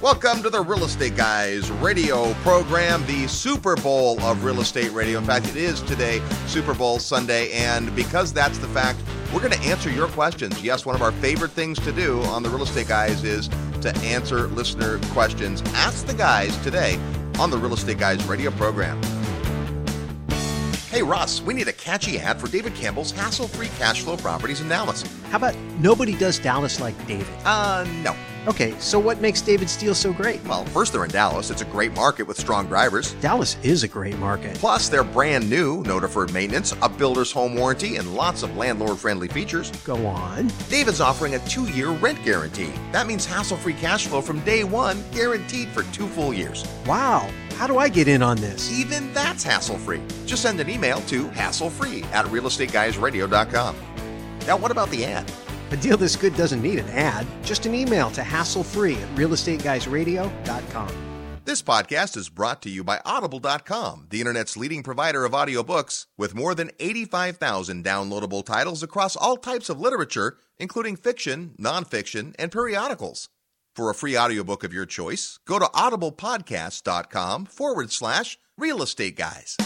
Welcome to the Real Estate Guys radio program, the Super Bowl of real estate radio. In fact, it is today, Super Bowl Sunday, and because that's the fact, we're going to answer your questions. Yes, one of our favorite things to do on the Real Estate Guys is to answer listener questions. Ask the guys today on the Real Estate Guys radio program. Hey, Russ, we need a catchy ad for David Campbell's hassle free cash flow properties in Dallas. How about nobody does Dallas like David? Uh, no. Okay, so what makes David's deal so great? Well, first, they're in Dallas. It's a great market with strong drivers. Dallas is a great market. Plus, they're brand new, no deferred maintenance, a builder's home warranty, and lots of landlord friendly features. Go on. David's offering a two year rent guarantee. That means hassle free cash flow from day one, guaranteed for two full years. Wow. How do I get in on this? Even that's hassle free. Just send an email to hasslefree at realestateguysradio.com. Now, what about the ad? A deal this good doesn't need an ad, just an email to hasslefree at realestateguysradio.com. This podcast is brought to you by Audible.com, the internet's leading provider of audiobooks, with more than 85,000 downloadable titles across all types of literature, including fiction, nonfiction, and periodicals. For a free audiobook of your choice, go to audiblepodcast.com forward slash real estate guys.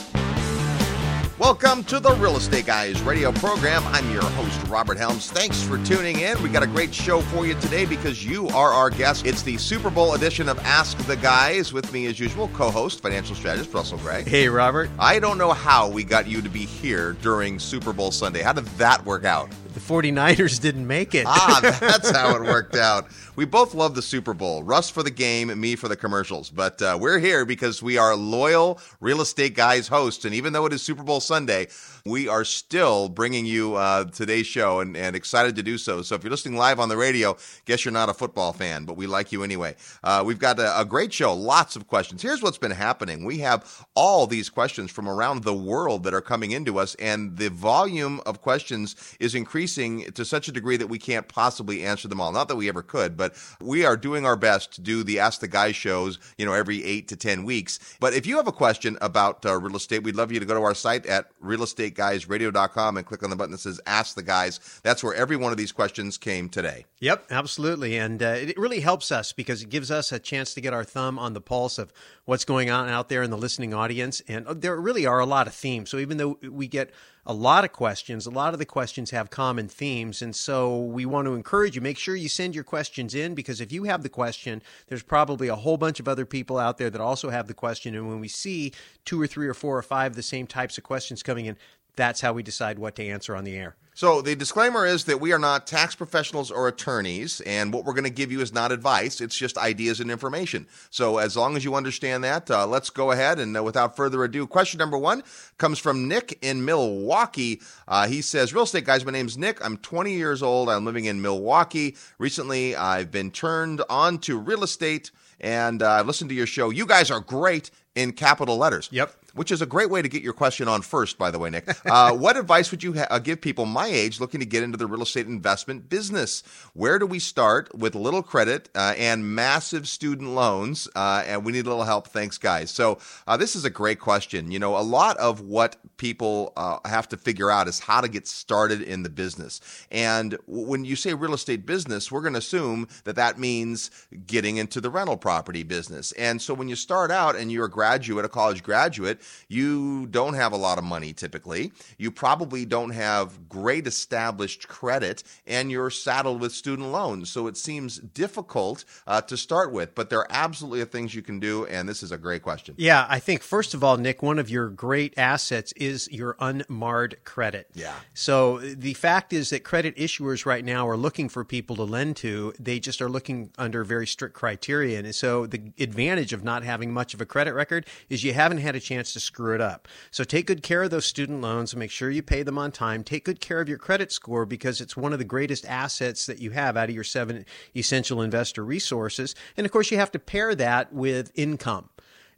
Welcome to the Real Estate Guys radio program. I'm your host, Robert Helms. Thanks for tuning in. We got a great show for you today because you are our guest. It's the Super Bowl edition of Ask the Guys. With me, as usual, co host, financial strategist Russell Gray. Hey, Robert. I don't know how we got you to be here during Super Bowl Sunday. How did that work out? The 49ers didn't make it. ah, that's how it worked out. We both love the Super Bowl. Russ for the game, me for the commercials. But uh, we're here because we are loyal real estate guys hosts. And even though it is Super Bowl Sunday, we are still bringing you uh, today's show and, and, excited to do so. So if you're listening live on the radio, guess you're not a football fan, but we like you anyway. Uh, we've got a, a, great show, lots of questions. Here's what's been happening. We have all these questions from around the world that are coming into us, and the volume of questions is increasing to such a degree that we can't possibly answer them all. Not that we ever could, but we are doing our best to do the Ask the Guy shows, you know, every eight to 10 weeks. But if you have a question about uh, real estate, we'd love you to go to our site at real estate realestateguysradio.com and click on the button that says Ask the Guys. That's where every one of these questions came today. Yep, absolutely. And uh, it really helps us because it gives us a chance to get our thumb on the pulse of what's going on out there in the listening audience. And uh, there really are a lot of themes. So even though we get a lot of questions. A lot of the questions have common themes. And so we want to encourage you, make sure you send your questions in because if you have the question, there's probably a whole bunch of other people out there that also have the question. And when we see two or three or four or five of the same types of questions coming in, that's how we decide what to answer on the air. So the disclaimer is that we are not tax professionals or attorneys, and what we're going to give you is not advice. It's just ideas and information. So as long as you understand that, uh, let's go ahead and uh, without further ado, question number one comes from Nick in Milwaukee. Uh, he says, "Real estate guys, my name's Nick. I'm 20 years old. I'm living in Milwaukee. Recently, I've been turned on to real estate." And uh, I've listened to your show. You guys are great in capital letters. Yep which is a great way to get your question on first, by the way, Nick. Uh, what advice would you ha- uh, give people my age looking to get into the real estate investment business? Where do we start with little credit uh, and massive student loans? Uh, and we need a little help. Thanks, guys. So, uh, this is a great question. You know, a lot of what people uh, have to figure out is how to get started in the business. And when you say real estate business, we're going to assume that that means getting into the rental property business. And so, when you start out and you're a graduate, a college graduate, you don't have a lot of money typically. You probably don't have great established credit, and you're saddled with student loans. So it seems difficult uh, to start with, but there are absolutely are things you can do, and this is a great question. Yeah, I think first of all, Nick, one of your great assets is your unmarred credit. Yeah. So the fact is that credit issuers right now are looking for people to lend to. They just are looking under very strict criteria. And so the advantage of not having much of a credit record is you haven't had a chance to screw it up. So take good care of those student loans and make sure you pay them on time. Take good care of your credit score because it's one of the greatest assets that you have out of your seven essential investor resources. And of course, you have to pair that with income.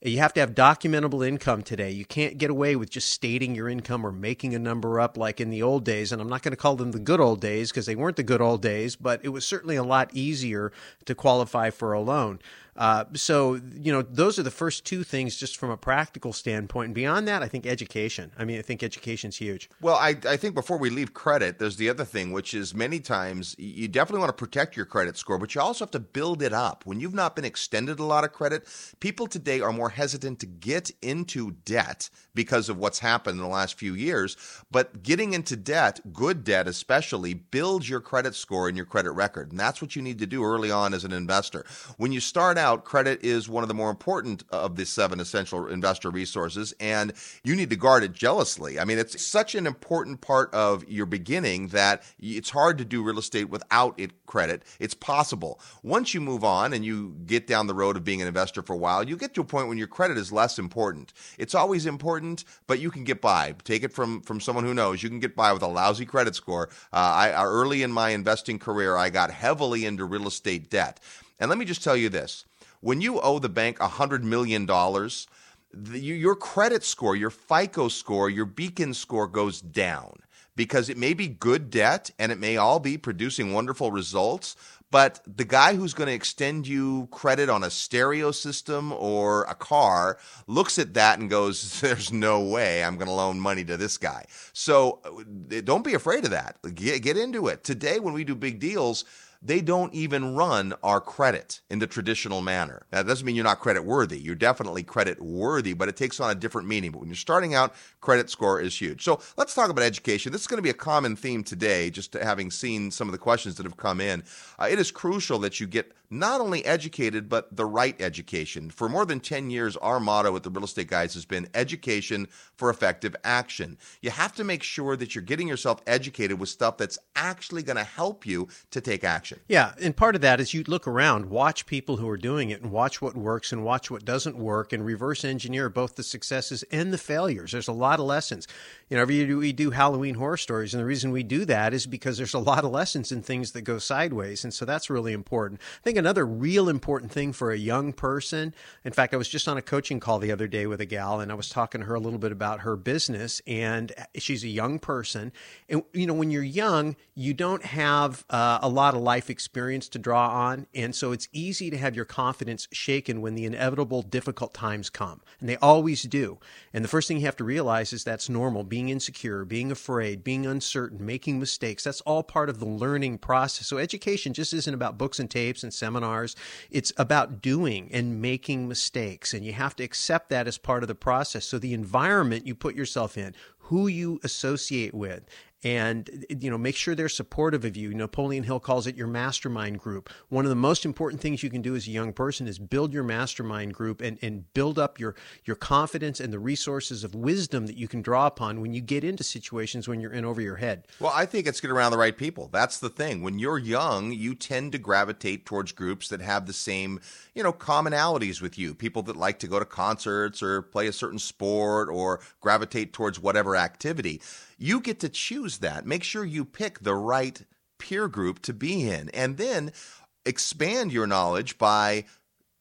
You have to have documentable income today. You can't get away with just stating your income or making a number up like in the old days. And I'm not going to call them the good old days because they weren't the good old days, but it was certainly a lot easier to qualify for a loan. Uh, so, you know, those are the first two things just from a practical standpoint. And beyond that, I think education. I mean, I think education's huge. Well, I, I think before we leave credit, there's the other thing, which is many times you definitely want to protect your credit score, but you also have to build it up. When you've not been extended a lot of credit, people today are more hesitant to get into debt because of what's happened in the last few years. But getting into debt, good debt especially, builds your credit score and your credit record. And that's what you need to do early on as an investor. When you start credit is one of the more important of the seven essential investor resources, and you need to guard it jealously. I mean, it's such an important part of your beginning that it's hard to do real estate without it credit. It's possible. Once you move on and you get down the road of being an investor for a while, you get to a point when your credit is less important. It's always important, but you can get by. Take it from from someone who knows. You can get by with a lousy credit score. Uh, I early in my investing career, I got heavily into real estate debt. And let me just tell you this when you owe the bank $100 million, the, your credit score, your FICO score, your Beacon score goes down because it may be good debt and it may all be producing wonderful results. But the guy who's going to extend you credit on a stereo system or a car looks at that and goes, There's no way I'm going to loan money to this guy. So uh, don't be afraid of that. Get, get into it. Today, when we do big deals, they don't even run our credit in the traditional manner. Now, That doesn't mean you're not credit worthy. You're definitely credit worthy, but it takes on a different meaning. But when you're starting out, credit score is huge. So let's talk about education. This is going to be a common theme today, just having seen some of the questions that have come in. Uh, it is crucial that you get not only educated, but the right education. For more than 10 years, our motto at the Real Estate Guys has been education for effective action. You have to make sure that you're getting yourself educated with stuff that's actually going to help you to take action. Yeah, and part of that is you look around, watch people who are doing it, and watch what works and watch what doesn't work, and reverse engineer both the successes and the failures. There's a lot of lessons. You know, every year we do Halloween horror stories, and the reason we do that is because there's a lot of lessons in things that go sideways, and so that's really important. I think another real important thing for a young person. In fact, I was just on a coaching call the other day with a gal, and I was talking to her a little bit about her business, and she's a young person, and you know, when you're young, you don't have uh, a lot of life experience to draw on, and so it's easy to have your confidence shaken when the inevitable difficult times come, and they always do. And the first thing you have to realize is that's normal being insecure, being afraid, being uncertain, making mistakes. That's all part of the learning process. So education just isn't about books and tapes and seminars. It's about doing and making mistakes. And you have to accept that as part of the process. So the environment you put yourself in, who you associate with, and you know make sure they're supportive of you. Napoleon hill calls it your mastermind group. One of the most important things you can do as a young person is build your mastermind group and, and build up your your confidence and the resources of wisdom that you can draw upon when you get into situations when you're in over your head. Well i think it's getting around the right people. That's the thing. When you're young you tend to gravitate towards groups that have the same you know commonalities with you. People that like to go to concerts or play a certain sport or gravitate towards whatever activity you get to choose that. Make sure you pick the right peer group to be in and then expand your knowledge by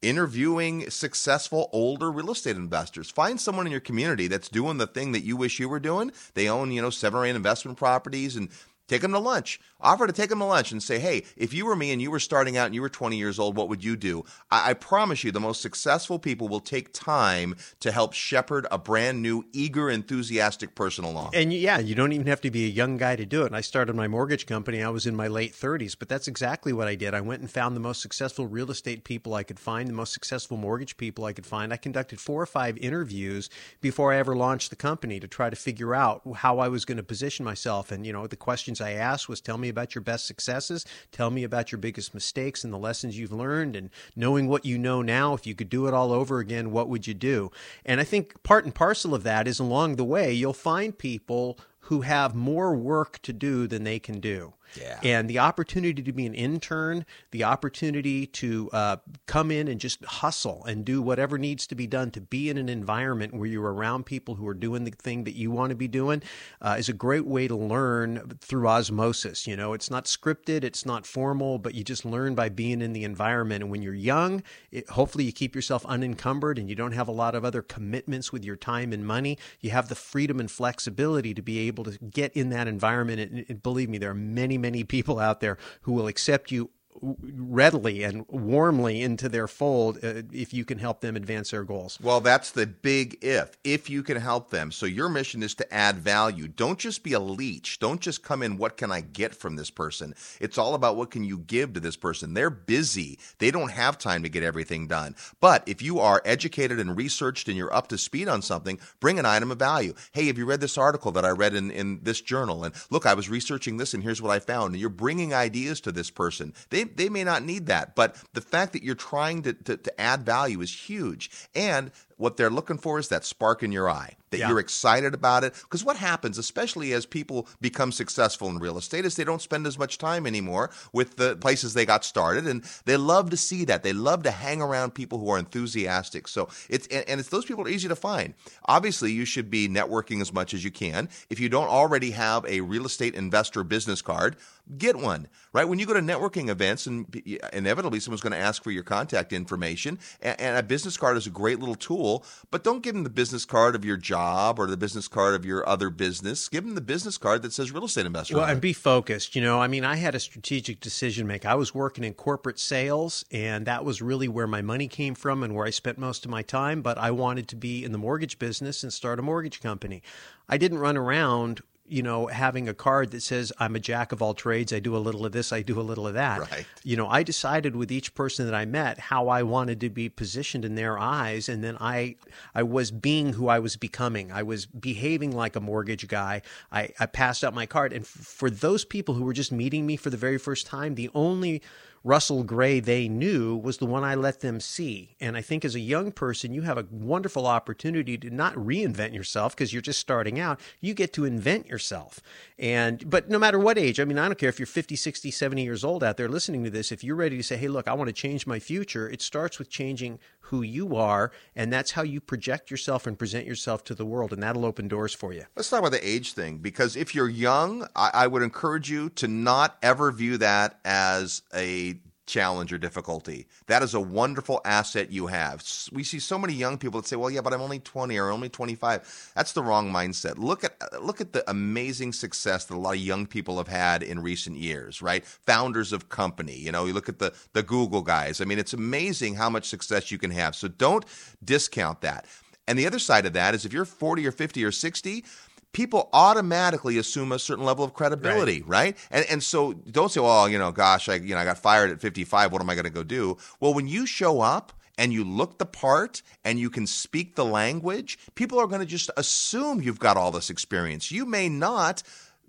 interviewing successful older real estate investors. Find someone in your community that's doing the thing that you wish you were doing. They own, you know, seven or eight investment properties and Take them to lunch. Offer to take them to lunch and say, hey, if you were me and you were starting out and you were 20 years old, what would you do? I, I promise you, the most successful people will take time to help shepherd a brand new, eager, enthusiastic person along. And yeah, you don't even have to be a young guy to do it. And I started my mortgage company, I was in my late 30s, but that's exactly what I did. I went and found the most successful real estate people I could find, the most successful mortgage people I could find. I conducted four or five interviews before I ever launched the company to try to figure out how I was going to position myself. And, you know, the questions I asked was tell me about your best successes, tell me about your biggest mistakes and the lessons you've learned, and knowing what you know now, if you could do it all over again, what would you do? And I think part and parcel of that is along the way, you'll find people who have more work to do than they can do. Yeah. And the opportunity to be an intern, the opportunity to uh, come in and just hustle and do whatever needs to be done to be in an environment where you're around people who are doing the thing that you want to be doing uh, is a great way to learn through osmosis. You know, it's not scripted, it's not formal, but you just learn by being in the environment. And when you're young, it, hopefully you keep yourself unencumbered and you don't have a lot of other commitments with your time and money. You have the freedom and flexibility to be able to get in that environment. And, and believe me, there are many, many people out there who will accept you readily and warmly into their fold uh, if you can help them advance their goals. Well, that's the big if. If you can help them. So your mission is to add value. Don't just be a leech. Don't just come in what can I get from this person? It's all about what can you give to this person. They're busy. They don't have time to get everything done. But if you are educated and researched and you're up to speed on something, bring an item of value. Hey, have you read this article that I read in, in this journal? And look, I was researching this and here's what I found. And you're bringing ideas to this person. They they may not need that, but the fact that you're trying to, to, to add value is huge. And what they're looking for is that spark in your eye, that yeah. you're excited about it. Because what happens, especially as people become successful in real estate, is they don't spend as much time anymore with the places they got started. And they love to see that. They love to hang around people who are enthusiastic. So it's, and it's those people are easy to find. Obviously, you should be networking as much as you can. If you don't already have a real estate investor business card, get one, right? When you go to networking events, and inevitably someone's going to ask for your contact information, and a business card is a great little tool, but don't give them the business card of your job or the business card of your other business. Give them the business card that says real estate investor. Well, and be focused. You know, I mean, I had a strategic decision make. I was working in corporate sales, and that was really where my money came from and where I spent most of my time, but I wanted to be in the mortgage business and start a mortgage company. I didn't run around you know, having a card that says I'm a jack of all trades, I do a little of this, I do a little of that. Right. You know, I decided with each person that I met how I wanted to be positioned in their eyes and then I I was being who I was becoming. I was behaving like a mortgage guy. I I passed out my card and f- for those people who were just meeting me for the very first time, the only Russell Gray they knew was the one I let them see. And I think as a young person, you have a wonderful opportunity to not reinvent yourself because you're just starting out. You get to invent yourself. And, but no matter what age, I mean, I don't care if you're 50, 60, 70 years old out there listening to this, if you're ready to say, hey, look, I want to change my future, it starts with changing who you are. And that's how you project yourself and present yourself to the world. And that'll open doors for you. Let's talk about the age thing because if you're young, I, I would encourage you to not ever view that as a challenge or difficulty. That is a wonderful asset you have. We see so many young people that say, "Well, yeah, but I'm only 20 or only 25." That's the wrong mindset. Look at look at the amazing success that a lot of young people have had in recent years, right? Founders of company, you know, you look at the the Google guys. I mean, it's amazing how much success you can have. So don't discount that. And the other side of that is if you're 40 or 50 or 60, people automatically assume a certain level of credibility, right? right? And and so don't say, "Well, you know, gosh, I you know, I got fired at 55. What am I going to go do?" Well, when you show up and you look the part and you can speak the language, people are going to just assume you've got all this experience. You may not,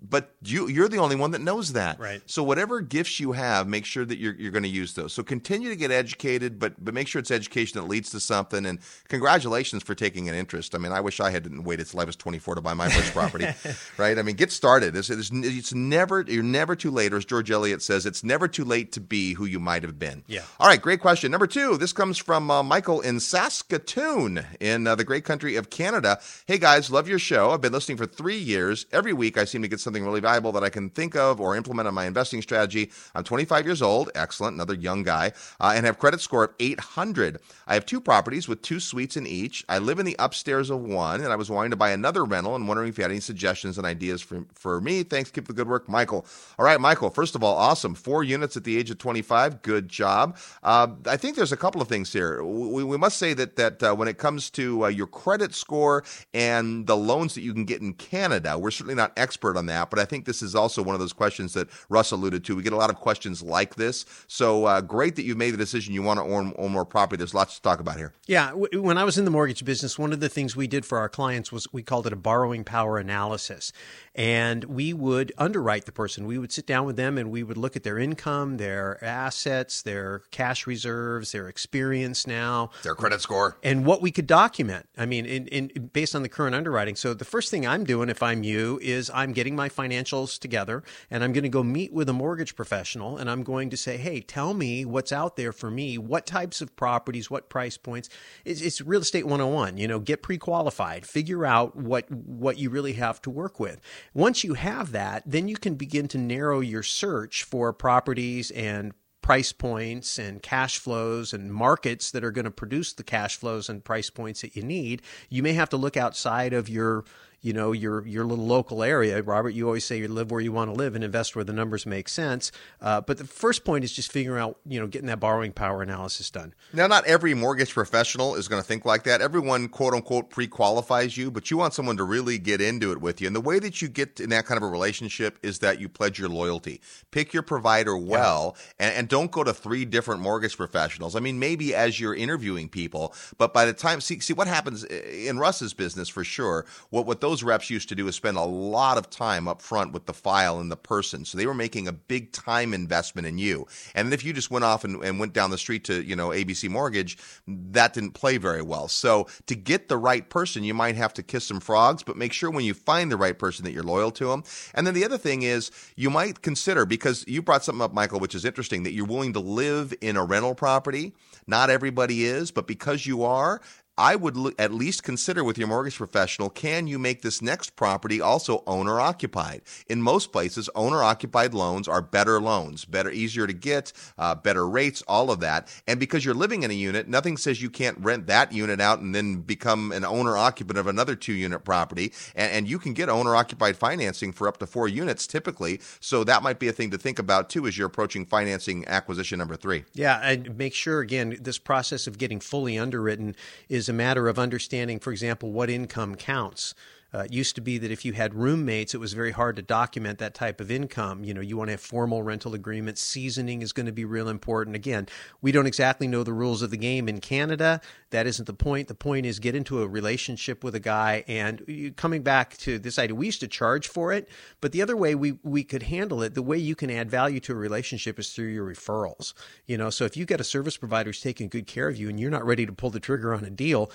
but you you're the only one that knows that. Right. So whatever gifts you have, make sure that you're you're going to use those. So continue to get educated, but but make sure it's education that leads to something. And congratulations for taking an interest. I mean, I wish I hadn't waited till I was 24 to buy my first property. right. I mean, get started. It's, it's, it's never you're never too late, or as George Eliot says, it's never too late to be who you might have been. Yeah. All right. Great question. Number two. This comes from uh, Michael in Saskatoon in uh, the great country of Canada. Hey guys, love your show. I've been listening for three years. Every week I seem to get something really valuable that I can think of or implement on my investing strategy. I'm 25 years old, excellent, another young guy, uh, and have credit score of 800. I have two properties with two suites in each. I live in the upstairs of one, and I was wanting to buy another rental and wondering if you had any suggestions and ideas for, for me. Thanks. Keep the good work, Michael. All right, Michael, first of all, awesome. Four units at the age of 25. Good job. Uh, I think there's a couple of things here. We, we must say that, that uh, when it comes to uh, your credit score and the loans that you can get in Canada, we're certainly not expert on that, but I think this is also one of those questions that Russ alluded to. We get a lot of questions like this. So uh, great that you made the decision you want to own, own, more property. There's lots to talk about here. Yeah. W- when I was in the mortgage business, one of the things we did for our clients was we called it a borrowing power analysis. And we would underwrite the person. We would sit down with them and we would look at their income, their assets, their cash reserves, their experience now, their credit score, and what we could document. I mean, in, in based on the current underwriting. So the first thing I'm doing if I'm you is I'm getting my financials together and I'm going to go meet with a mortgage professional and I'm going to say, hey, tell me what's out there for me. What types of properties, what price points? It's, it's real estate 101. You know, get pre qualified, figure out what, what you really have to work with. Once you have that, then you can begin to narrow your search for properties and price points and cash flows and markets that are going to produce the cash flows and price points that you need. You may have to look outside of your you know your your little local area. Robert, you always say you live where you want to live and invest where the numbers make sense. Uh, but the first point is just figuring out you know getting that borrowing power analysis done. Now, not every mortgage professional is going to think like that. Everyone, quote unquote, pre qualifies you, but you want someone to really get into it with you. And the way that you get in that kind of a relationship is that you pledge your loyalty. Pick your provider well yeah. and, and don't go to three different mortgage professionals. I mean, maybe as you're interviewing people, but by the time, see, see what happens in Russ's business for sure. What, what those reps used to do is spend a lot of time up front with the file and the person. So they were making a big time investment in you. And if you just went off and, and went down the street to, you know, ABC Mortgage, that didn't play very well. So to get the right person, you might have to kiss some frogs, but make sure when you find the right person that you're loyal to them. And then the other thing is you might consider, because you brought something up, Michael, which is interesting, that you're willing to live in a rental property. Not everybody is, but because you are, I would at least consider with your mortgage professional can you make this next property also owner occupied? In most places, owner occupied loans are better loans, better, easier to get, uh, better rates, all of that. And because you're living in a unit, nothing says you can't rent that unit out and then become an owner occupant of another two unit property. And, and you can get owner occupied financing for up to four units typically. So that might be a thing to think about too as you're approaching financing acquisition number three. Yeah, and make sure again, this process of getting fully underwritten is is a matter of understanding, for example, what income counts. Uh, it used to be that if you had roommates, it was very hard to document that type of income. You know, you want to have formal rental agreements. Seasoning is going to be real important. Again, we don't exactly know the rules of the game in Canada. That isn't the point. The point is get into a relationship with a guy. And coming back to this idea, we used to charge for it, but the other way we, we could handle it, the way you can add value to a relationship is through your referrals. You know, so if you've got a service provider who's taking good care of you and you're not ready to pull the trigger on a deal,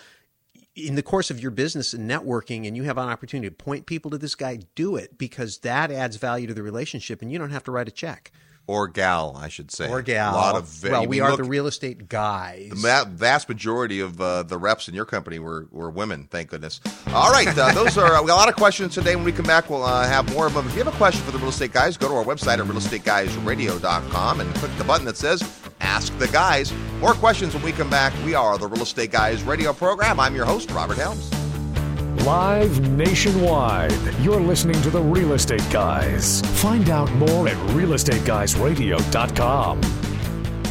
in the course of your business and networking and you have an opportunity to point people to this guy, do it because that adds value to the relationship and you don't have to write a check. Or gal, I should say. Or gal. A lot of well, we are look, the real estate guys. The vast majority of uh, the reps in your company were, were women. Thank goodness. All right, uh, those are uh, we got a lot of questions today. When we come back, we'll uh, have more of them. If you have a question for the real estate guys, go to our website at realestateguysradio.com and click the button that says Ask the Guys. More questions when we come back. We are the Real Estate Guys radio program. I'm your host, Robert Helms. Live nationwide, you're listening to the Real Estate Guys. Find out more at realestateguysradio.com.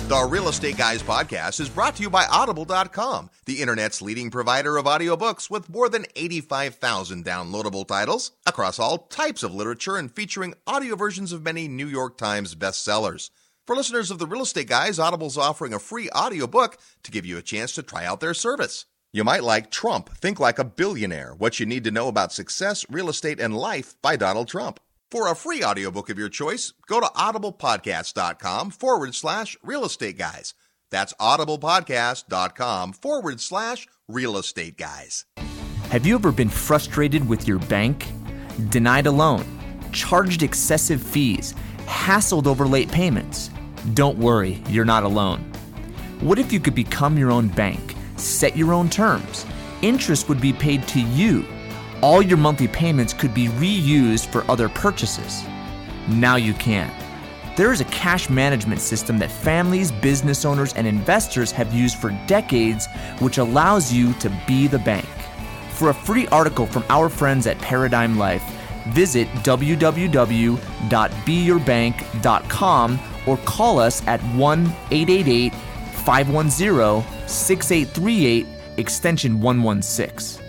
The Real Estate Guys podcast is brought to you by Audible.com, the internet's leading provider of audiobooks with more than 85,000 downloadable titles across all types of literature and featuring audio versions of many New York Times bestsellers. For listeners of the Real Estate Guys, Audible's offering a free audiobook to give you a chance to try out their service. You might like Trump, Think Like a Billionaire What You Need to Know About Success, Real Estate, and Life by Donald Trump. For a free audiobook of your choice, go to audiblepodcast.com forward slash real estate guys. That's audiblepodcast.com forward slash real estate guys. Have you ever been frustrated with your bank? Denied a loan? Charged excessive fees? Hassled over late payments? Don't worry, you're not alone. What if you could become your own bank, set your own terms? Interest would be paid to you. All your monthly payments could be reused for other purchases. Now you can. There is a cash management system that families, business owners, and investors have used for decades, which allows you to be the bank. For a free article from our friends at Paradigm Life, visit www.beyourbank.com or call us at 1 888 510 6838, extension 116.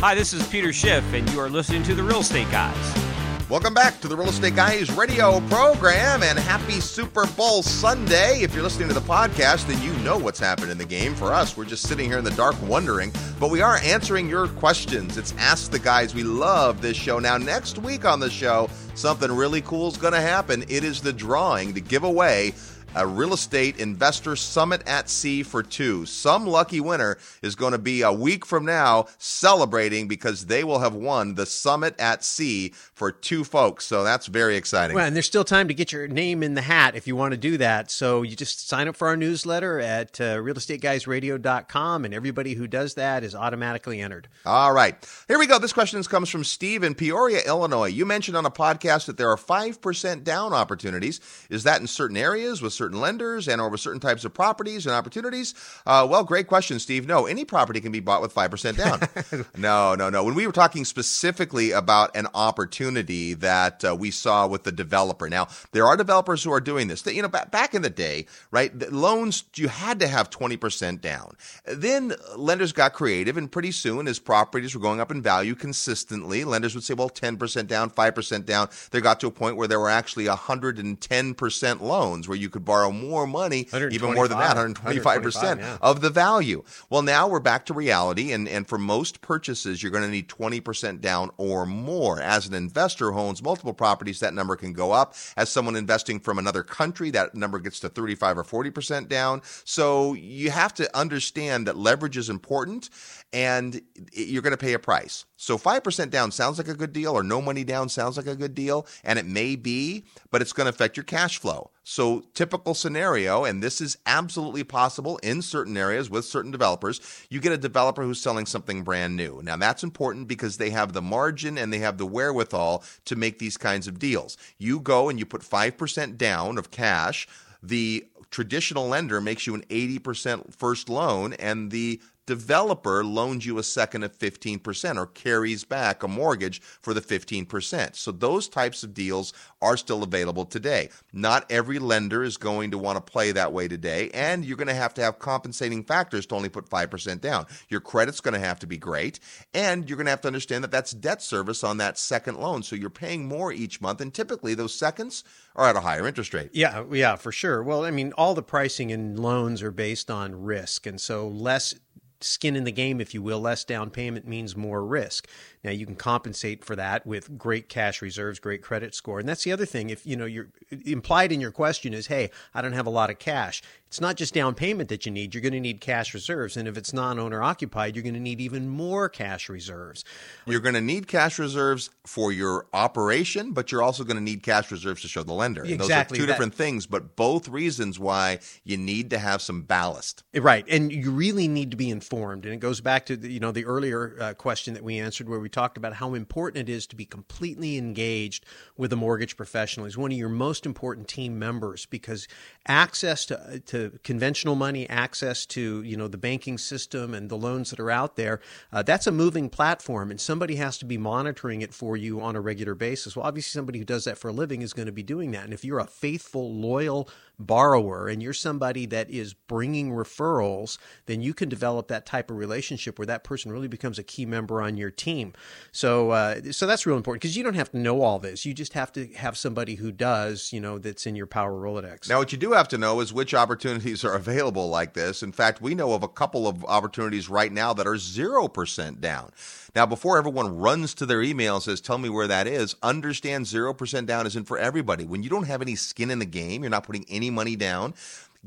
Hi, this is Peter Schiff, and you are listening to The Real Estate Guys. Welcome back to the Real Estate Guys radio program and happy Super Bowl Sunday. If you're listening to the podcast, then you know what's happened in the game. For us, we're just sitting here in the dark wondering, but we are answering your questions. It's Ask the Guys. We love this show. Now, next week on the show, something really cool is going to happen. It is the drawing to give away a real estate investor summit at sea for two. Some lucky winner is going to be a week from now celebrating because they will have won the summit at sea for two folks. So that's very exciting. Well, and there's still time to get your name in the hat if you want to do that. So you just sign up for our newsletter at uh, realestateguysradio.com, and everybody who does that is automatically entered. All right. Here we go. This question comes from Steve in Peoria, Illinois. You mentioned on a podcast that there are 5% down opportunities. Is that in certain areas with certain lenders and or with certain types of properties and opportunities? Uh, well, great question, Steve. No, any property can be bought with 5% down. no, no, no. When we were talking specifically about an opportunity that uh, we saw with the developer. Now, there are developers who are doing this. You know, back in the day, right, the loans, you had to have 20% down. Then lenders got creative, and pretty soon, as properties were going up in value consistently, lenders would say, well, 10% down, 5% down. They got to a point where there were actually 110% loans where you could borrow more money, even more than that, 125% yeah. of the value. Well, now we're back to reality, and, and for most purchases, you're going to need 20% down or more. As an investor who owns multiple properties, that number can go up. As someone investing from another country, that number gets to 35 or 40% down. So you have to understand that leverage is important and you're going to pay a price. So 5% down sounds like a good deal, or no money down sounds like a good deal, and it may be, but it's going to affect your cash flow. So, typical scenario, and this is absolutely possible in certain areas with certain developers, you get a developer who's selling something brand new. Now, that's important because they have the margin and they have the wherewithal to make these kinds of deals. You go and you put 5% down of cash. The traditional lender makes you an 80% first loan, and the developer loans you a second of 15% or carries back a mortgage for the 15%. So those types of deals are still available today. Not every lender is going to want to play that way today, and you're going to have to have compensating factors to only put 5% down. Your credit's going to have to be great, and you're going to have to understand that that's debt service on that second loan. So you're paying more each month, and typically those seconds are at a higher interest rate. Yeah, yeah, for sure. Well, I mean, all the pricing in loans are based on risk, and so less skin in the game, if you will. Less down payment means more risk. Now you can compensate for that with great cash reserves, great credit score. And that's the other thing. If you know you're implied in your question is, hey, I don't have a lot of cash. It's not just down payment that you need. You're going to need cash reserves. And if it's non-owner occupied, you're going to need even more cash reserves. You're going to need cash reserves for your operation, but you're also going to need cash reserves to show the lender. And exactly. Those are two that, different things, but both reasons why you need to have some ballast. Right. And you really need to be informed. And it goes back to the, you know the earlier uh, question that we answered where we talked about how important it is to be completely engaged with a mortgage professional. He's one of your most important team members because access to, to conventional money, access to you know the banking system and the loans that are out there, uh, that's a moving platform, and somebody has to be monitoring it for you on a regular basis. Well, obviously, somebody who does that for a living is going to be doing that, and if you're a faithful, loyal borrower and you're somebody that is bringing referrals, then you can develop that type of relationship where that person really becomes a key member on your team. So, uh, so that's real important because you don't have to know all this. You just have to have somebody who does, you know, that's in your Power Rolodex. Now, what you do have to know is which opportunities are available like this. In fact, we know of a couple of opportunities right now that are 0% down. Now, before everyone runs to their email and says, tell me where that is, understand 0% down isn't for everybody. When you don't have any skin in the game, you're not putting any money down,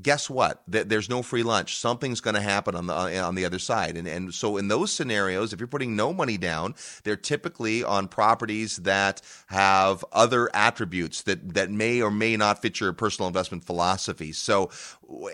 guess what? There's no free lunch. Something's going to happen on the uh, on the other side. And and so in those scenarios, if you're putting no money down, they're typically on properties that have other attributes that that may or may not fit your personal investment philosophy. So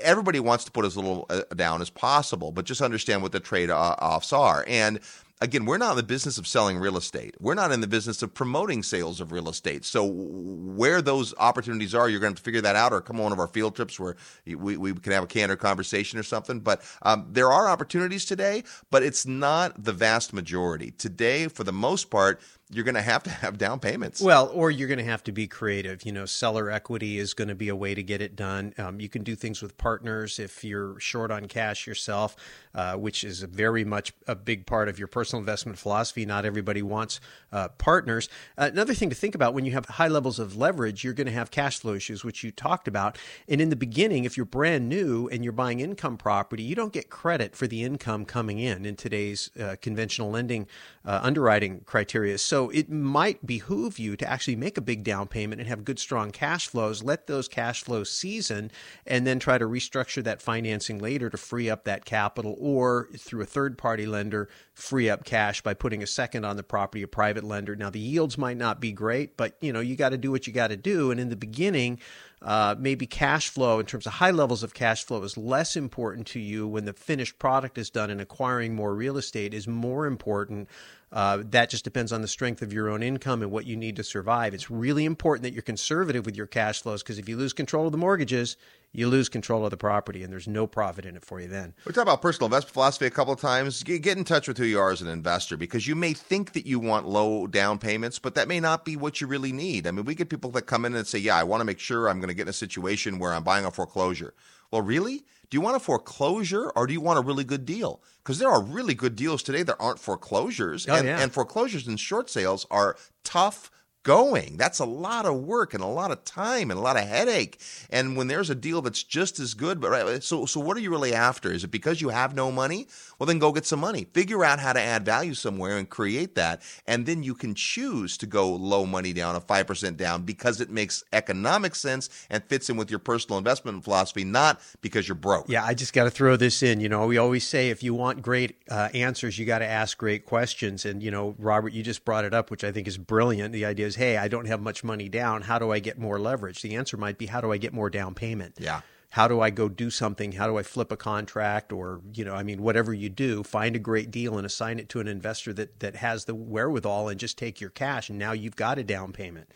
everybody wants to put as little uh, down as possible, but just understand what the trade offs are. And again, we're not in the business of selling real estate. We're not in the business of promoting sales of real estate. So where those opportunities are, you're going to, to figure that out, or come on one of our field trips where we, we can have a candor conversation or something. But um, there are opportunities today, but it's not the vast majority. Today, for the most part, you're going to have to have down payments. Well, or you're going to have to be creative. You know, seller equity is going to be a way to get it done. Um, you can do things with partners if you're short on cash yourself, uh, which is very much a big part of your personal investment philosophy. Not everybody wants uh, partners. Uh, another thing to think about when you have high levels of leverage, you're going to have cash flow issues, which you talked about. And in the beginning, if you're brand new and you're buying income property, you don't get credit for the income coming in in today's uh, conventional lending uh, underwriting criteria. So so it might behoove you to actually make a big down payment and have good, strong cash flows. Let those cash flows season and then try to restructure that financing later to free up that capital or through a third party lender, free up cash by putting a second on the property, a private lender. Now, the yields might not be great, but you know, you got to do what you got to do. And in the beginning, uh, maybe cash flow in terms of high levels of cash flow is less important to you when the finished product is done and acquiring more real estate is more important Uh, that just depends on the strength of your own income and what you need to survive. It's really important that you're conservative with your cash flows because if you lose control of the mortgages, you lose control of the property and there's no profit in it for you then. We talked about personal investment philosophy a couple of times. Get in touch with who you are as an investor because you may think that you want low down payments, but that may not be what you really need. I mean, we get people that come in and say, Yeah, I want to make sure I'm going to get in a situation where I'm buying a foreclosure. Well, really? Do you want a foreclosure or do you want a really good deal? Because there are really good deals today that aren't foreclosures. Oh, and, yeah. and foreclosures and short sales are tough going. That's a lot of work and a lot of time and a lot of headache. And when there's a deal that's just as good, but right, so so what are you really after? Is it because you have no money? Well, then go get some money. Figure out how to add value somewhere and create that, and then you can choose to go low money down, a five percent down, because it makes economic sense and fits in with your personal investment philosophy, not because you're broke. Yeah, I just got to throw this in. You know, we always say if you want great uh, answers, you got to ask great questions. And you know, Robert, you just brought it up, which I think is brilliant. The idea is, hey, I don't have much money down. How do I get more leverage? The answer might be, how do I get more down payment? Yeah. How do I go do something? How do I flip a contract or, you know, I mean, whatever you do, find a great deal and assign it to an investor that, that has the wherewithal and just take your cash. And now you've got a down payment.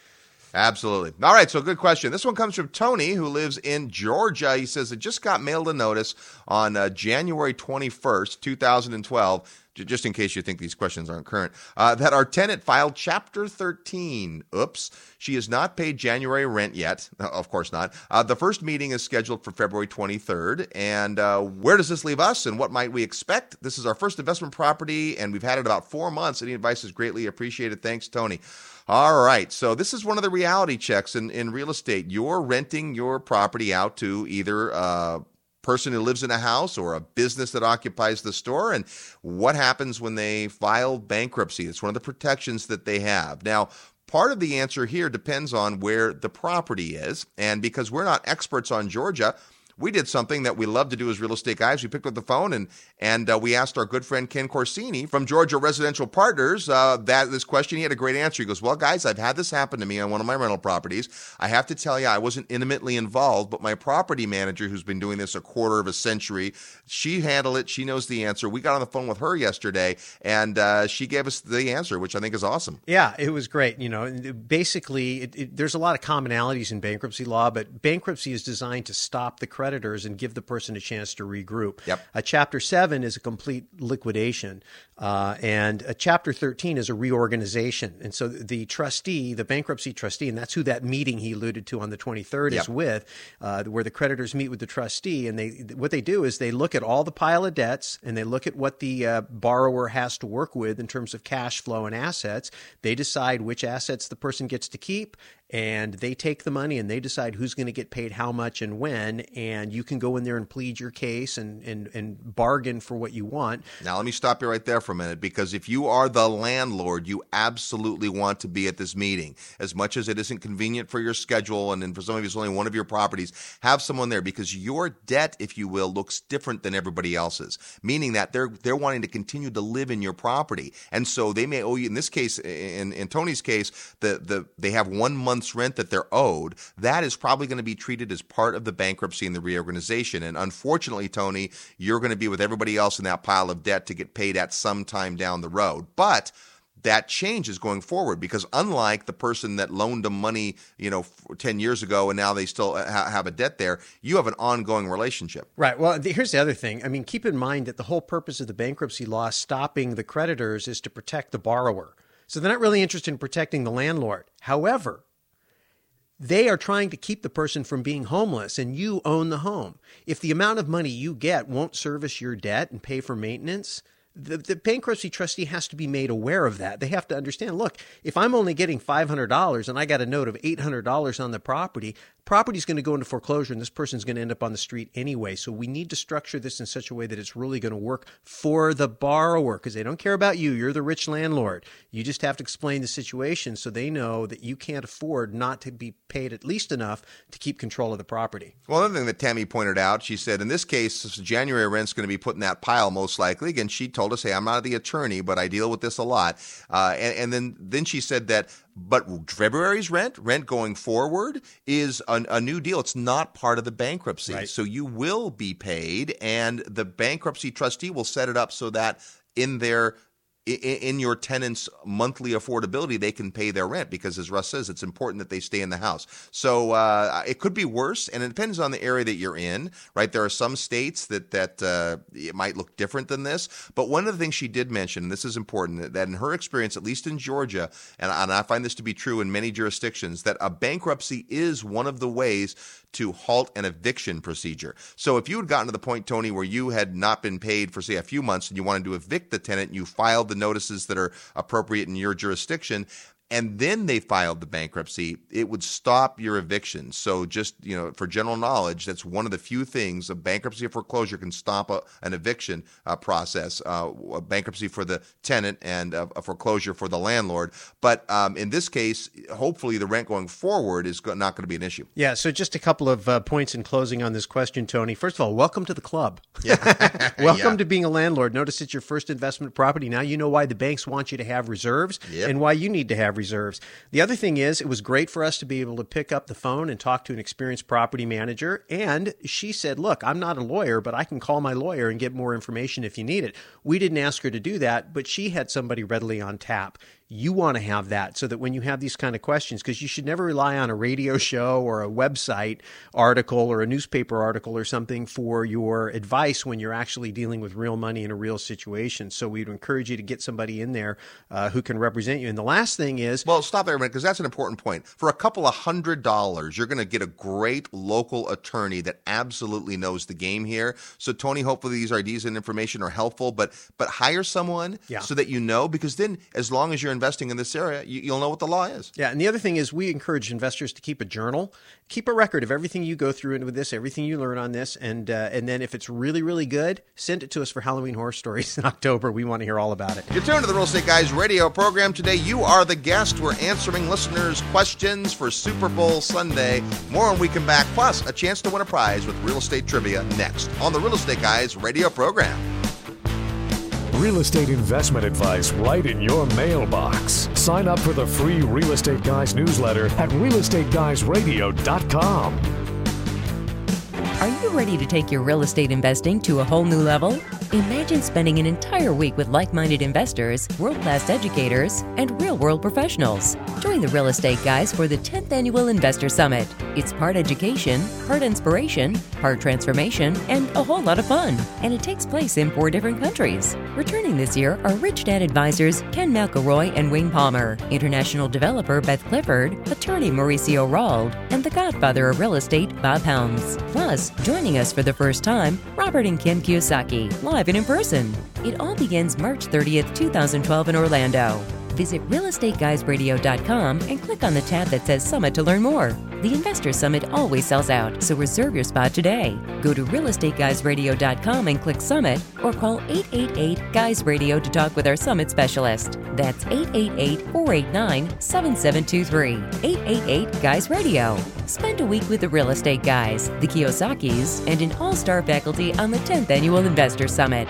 Absolutely. All right, so good question. This one comes from Tony, who lives in Georgia. He says it just got mailed a notice on uh, January 21st, 2012 just in case you think these questions aren't current, uh, that our tenant filed Chapter 13. Oops. She has not paid January rent yet. Of course not. Uh, the first meeting is scheduled for February 23rd. And uh, where does this leave us and what might we expect? This is our first investment property, and we've had it about four months. Any advice is greatly appreciated. Thanks, Tony. All right. So this is one of the reality checks in, in real estate. You're renting your property out to either uh, person who lives in a house or a business that occupies the store and what happens when they file bankruptcy? It's one of the protections that they have. Now part of the answer here depends on where the property is and because we're not experts on georgia we did something that we love to do as real estate guys. We picked up the phone and and uh, we asked our good friend Ken Corsini from Georgia Residential Partners uh, that this question. He had a great answer. He goes, "Well, guys, I've had this happen to me on one of my rental properties. I have to tell you, I wasn't intimately involved, but my property manager, who's been doing this a quarter of a century, she handled it. She knows the answer. We got on the phone with her yesterday, and uh, she gave us the answer, which I think is awesome. Yeah, it was great. You know, basically, it, it, there's a lot of commonalities in bankruptcy law, but bankruptcy is designed to stop the creditors and give the person a chance to regroup. Yep. A chapter seven is a complete liquidation, uh, and a chapter thirteen is a reorganization. And so the trustee, the bankruptcy trustee, and that's who that meeting he alluded to on the 23rd Yep. is with, uh, where the creditors meet with the trustee, and they what they do is they look at all the pile of debts and they look at what the uh, borrower has to work with in terms of cash flow and assets. They decide which assets the person gets to keep, and they take the money and they decide who's going to get paid how much and when. And you can go in there and plead your case and and, and bargain for what you want. Now, let me stop you right there for a minute because if you are the landlord, you absolutely want to be at this meeting. As much as it isn't convenient for your schedule, and then for some of you, it's only one of your properties, have someone there because your debt, if you will, looks different than everybody else's, meaning that they're they're wanting to continue to live in your property, and so they may owe you. In this case, in in Tony's case, the the they have one month's rent that they're owed. That is probably going to be treated as part of the bankruptcy and the reorganization. And unfortunately, Tony, you're going to be with everybody else in that pile of debt to get paid at some time down the road. But that changes going forward because unlike the person that loaned them money, you know, 10 years ago and now they still uh, ha- have a debt there, you have an ongoing relationship. Right. Well, the, here's the other thing. I mean, keep in mind that the whole purpose of the bankruptcy law stopping the creditors is to protect the borrower. So they're not really interested in protecting the landlord. However, they are trying to keep the person from being homeless and you own the home. If the amount of money you get won't service your debt and pay for maintenance, the, the bankruptcy trustee has to be made aware of that. They have to understand look, if I'm only getting $500 and I got a note of $800 on the property, property's going to go into foreclosure and this person's going to end up on the street anyway. So we need to structure this in such a way that it's really going to work for the borrower because they don't care about you. You're the rich landlord. You just have to explain the situation so they know that you can't afford not to be paid at least enough to keep control of the property. Well, another thing that Tammy pointed out, she said, in this case, January rent's going to be put in that pile most likely. Again, she told us, hey, I'm not the attorney, but I deal with this a lot. Uh, and, and then, then she said that, but February's rent, rent going forward, is a, a new deal. It's not part of the bankruptcy. Right. So you will be paid, and the bankruptcy trustee will set it up so that in their in your tenant's monthly affordability, they can pay their rent because, as Russ says, it's important that they stay in the house. So uh, it could be worse, and it depends on the area that you're in. Right, there are some states that that uh, it might look different than this. But one of the things she did mention, and this is important, that in her experience, at least in Georgia, and, and I find this to be true in many jurisdictions, that a bankruptcy is one of the ways to halt an eviction procedure. So if you had gotten to the point, Tony, where you had not been paid for, say, a few months and you wanted to evict the tenant, you filed the notices that are appropriate in your jurisdiction, and then they filed the bankruptcy, it would stop your eviction. So, just you know, for general knowledge, that's one of the few things a bankruptcy or foreclosure can stop a, an eviction uh, process. Uh, a bankruptcy for the tenant and a, a foreclosure for the landlord. But um, in this case, hopefully, the rent going forward is go- not going to be an issue. Yeah. So, just a couple of uh, points in closing on this question, Tony. First of all, welcome to the club. Yeah. welcome yeah. to being a landlord. Notice it's your first investment property. Now you know why the banks want you to have reserves yep. and why you need to have reserves. The other thing is, it was great for us to be able to pick up the phone and talk to an experienced property manager. And she said, Look, I'm not a lawyer, but I can call my lawyer and get more information if you need it. We didn't ask her to do that, but she had somebody readily on tap you want to have that so that when you have these kind of questions, because you should never rely on a radio show or a website article or a newspaper article or something for your advice when you're actually dealing with real money in a real situation. So we'd encourage you to get somebody in there uh, who can represent you. And the last thing is well, stop there a minute because that's an important point. For a couple of hundred dollars, you're going to get a great local attorney that absolutely knows the game here. So Tony, hopefully these ideas and information are helpful, but but hire someone yeah. so that you know because then as long as you're investing in this area, you, will know what the law is. Yeah, and the other thing is we encourage investors to keep a journal, keep a record of everything you go through with this, everything you learn on this, and uh, and then if it's really really good, send it to us for Halloween horror stories in October. We want to hear all about it. You're tuned to the Real Estate Guys radio program today. You are the guest. We're answering listeners' questions for Super Bowl Sunday. More when we come back, plus a chance to win a prize with real estate trivia next on the Real Estate Guys radio program. Real estate investment advice right in your mailbox. Sign up for the free Real Estate Guys newsletter at realestateguysradio.com. Are you ready to take your real estate investing to a whole new level? Imagine spending an entire week with like minded investors, world class educators, and real world professionals. Join the Real Estate Guys for the 10th Annual Investor Summit. It's part education, part inspiration, part transformation, and a whole lot of fun. And it takes place in four different countries. Returning this year are Rich Dad advisors Ken McElroy and Wayne Palmer, international developer Beth Clifford, attorney Mauricio Rauld, and the godfather of real estate Bob Helms. Plus, Joining us for the first time, Robert and Kim Kiyosaki, live and in person. It all begins March 30th, 2012 in Orlando. Visit realestateguysradio.com and click on the tab that says Summit to learn more. The Investor Summit always sells out, so reserve your spot today. Go to realestateguysradio.com and click Summit or call 888 Guys Radio to talk with our Summit specialist. That's 888 489 7723. 888 Guys Radio. Spend a week with the Real Estate Guys, the Kiyosakis, and an all star faculty on the 10th Annual Investor Summit.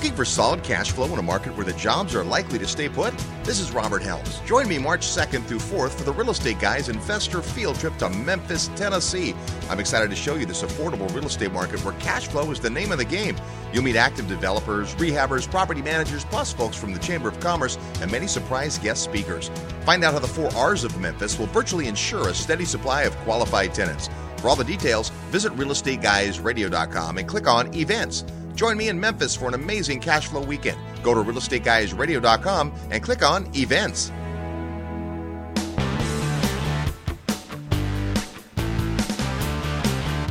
Looking for solid cash flow in a market where the jobs are likely to stay put? This is Robert Helms. Join me March 2nd through 4th for the Real Estate Guys Investor Field Trip to Memphis, Tennessee. I'm excited to show you this affordable real estate market where cash flow is the name of the game. You'll meet active developers, rehabbers, property managers, plus folks from the Chamber of Commerce and many surprise guest speakers. Find out how the four R's of Memphis will virtually ensure a steady supply of qualified tenants. For all the details, visit realestateguysradio.com and click on Events. Join me in Memphis for an amazing cash flow weekend. Go to realestateguysradio.com and click on Events.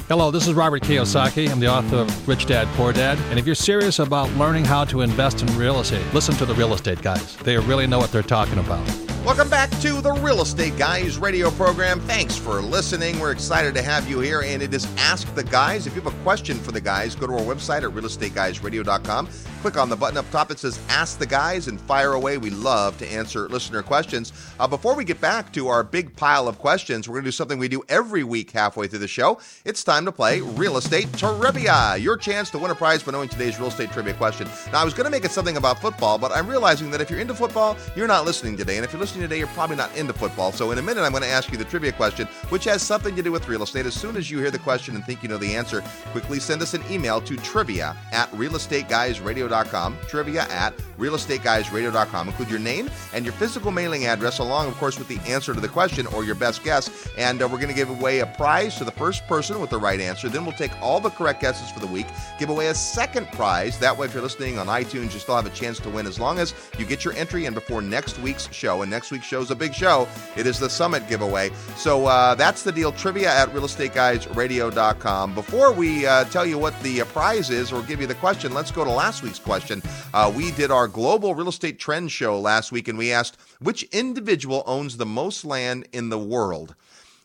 Hello, this is Robert Kiyosaki. I'm the author of Rich Dad Poor Dad. And if you're serious about learning how to invest in real estate, listen to the real estate guys. They really know what they're talking about. Welcome back to the Real Estate Guys radio program. Thanks for listening. We're excited to have you here, and it is Ask the Guys. If you have a question for the guys, go to our website at realestateguysradio.com. Click on the button up top that says Ask the Guys and fire away. We love to answer listener questions. Uh, before we get back to our big pile of questions, we're going to do something we do every week halfway through the show. It's time to play Real Estate Trivia. Your chance to win a prize by knowing today's real estate trivia question. Now, I was going to make it something about football, but I'm realizing that if you're into football, you're not listening today. And if you're listening listening today, you're probably not into football. So in a minute, I'm going to ask you the trivia question, which has something to do with real estate. As soon as you hear the question and think you know the answer, quickly send us an email to trivia at realestateguysradio.com. Trivia at realestateguysradio.com. Include your name and your physical mailing address, along, of course, with the answer to the question or your best guess. And uh, we're going to give away a prize to the first person with the right answer. Then we'll take all the correct guesses for the week, give away a second prize. That way, if you're listening on iTunes, you still have a chance to win as long as you get your entry in before next week's show. And next week's show is a big show. It is the Summit giveaway. So uh, that's the deal. Trivia at realestateguysradio.com. Before we uh, tell you what the prize is or give you the question, let's go to last week's question. Uh, we did our global real estate trend show last week, and we asked which individual owns the most land in the world.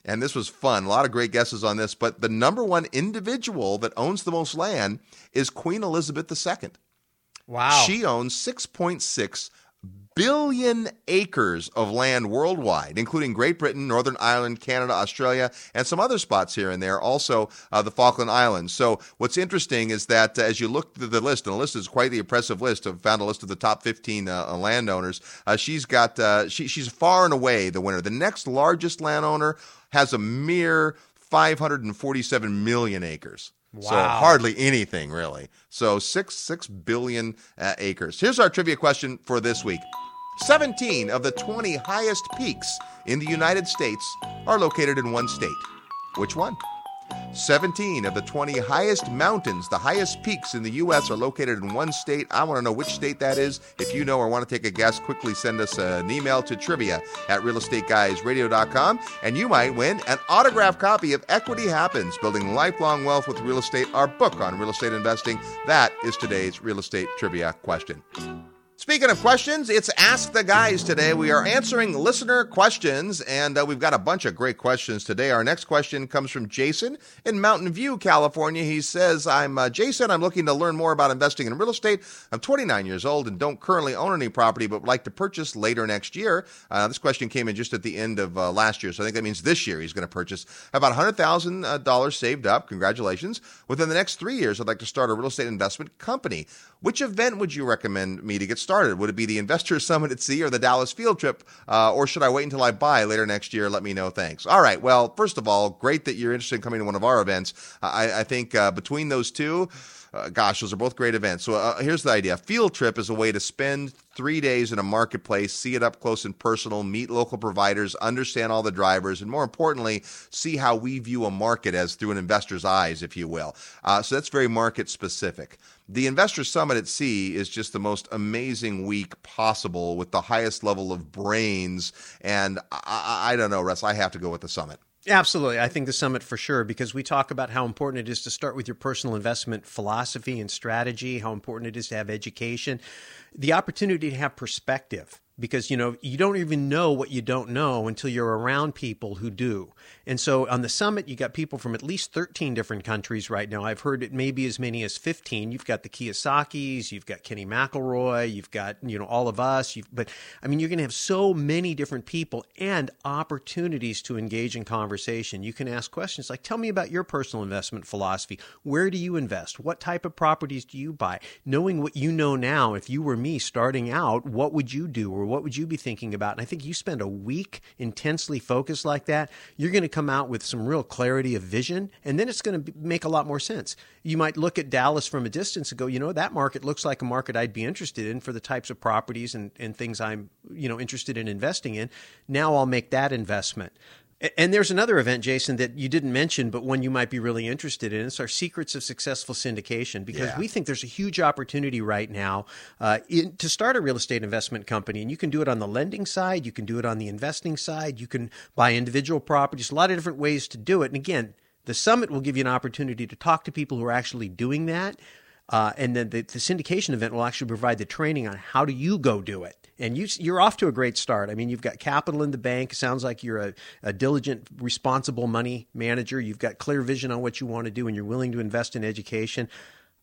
And this was fun. A lot of great guesses on this. But the number one individual that owns the most land is Queen Elizabeth II. Wow. She owns 6.6 billion acres of land worldwide, including Great Britain, Northern Ireland, Canada, Australia, and some other spots here and there, also uh, the Falkland Islands. So, what's interesting is that uh, as you look through the list, and the list is quite the impressive list, I've found a list of the top 15 uh, landowners. Uh, she's got, uh, she, she's far and away the winner. The next largest landowner has a mere 547 million acres. Wow. So hardly anything really. So six six billion uh, acres. Here's our trivia question for this week. 17 of the 20 highest peaks in the United States are located in one state. Which one? 17 of the 20 highest mountains, the highest peaks in the U.S., are located in one state. I want to know which state that is. If you know or want to take a guess, quickly send us an email to trivia at realestateguysradio.com, and you might win an autographed copy of Equity Happens Building Lifelong Wealth with Real Estate, our book on real estate investing. That is today's real estate trivia question. Speaking of questions, it's Ask the Guys today. We are answering listener questions, and uh, we've got a bunch of great questions today. Our next question comes from Jason in Mountain View, California. He says, I'm uh, Jason. I'm looking to learn more about investing in real estate. I'm 29 years old and don't currently own any property, but would like to purchase later next year. Uh, this question came in just at the end of uh, last year, so I think that means this year he's going to purchase about $100,000 uh, saved up. Congratulations. Within the next three years, I'd like to start a real estate investment company. Which event would you recommend me to get started? Would it be the Investor Summit at Sea or the Dallas Field Trip? Uh, or should I wait until I buy later next year? Let me know. Thanks. All right. Well, first of all, great that you're interested in coming to one of our events. I, I think uh, between those two, uh, gosh, those are both great events. So uh, here's the idea: a field trip is a way to spend three days in a marketplace, see it up close and personal, meet local providers, understand all the drivers, and more importantly, see how we view a market as through an investor's eyes, if you will. Uh, so that's very market specific. The Investor Summit at Sea is just the most amazing week possible with the highest level of brains. And I, I don't know, Russ, I have to go with the summit. Absolutely. I think the summit for sure, because we talk about how important it is to start with your personal investment philosophy and strategy, how important it is to have education, the opportunity to have perspective because you know you don't even know what you don't know until you're around people who do and so on the summit you got people from at least 13 different countries right now. I've heard it maybe as many as 15 you've got the kiyosakis you've got kenny mcelroy you've got you know all of us. But i mean you're going to have so many different people and opportunities to engage in conversation. You can ask questions like tell me about your personal investment philosophy. Where do you invest? What type of properties do you buy? Knowing what you know now if you were me starting out what would you do or what would you be thinking about? And I think you spend a week intensely focused like that, you're going to come out with some real clarity of vision, and then it's going to make a lot more sense. You might look at Dallas from a distance and go, you know, that market looks like a market I'd be interested in for the types of properties and, and things I'm, you know, interested in investing in. Now I'll make that investment. And there's another event, Jason, that you didn't mention, but one you might be really interested in. It's our Secrets of Successful Syndication, because yeah. we think there's a huge opportunity right now uh, in, to start a real estate investment company. And you can do it on the lending side, you can do it on the investing side, you can buy individual properties, a lot of different ways to do it. And again, the summit will give you an opportunity to talk to people who are actually doing that. Uh, and then the, the syndication event will actually provide the training on how do you go do it and you, you're off to a great start. I mean, you've got capital in the bank. Sounds like you're a, a, diligent, responsible money manager. You've got clear vision on what you want to do, and you're willing to invest in education.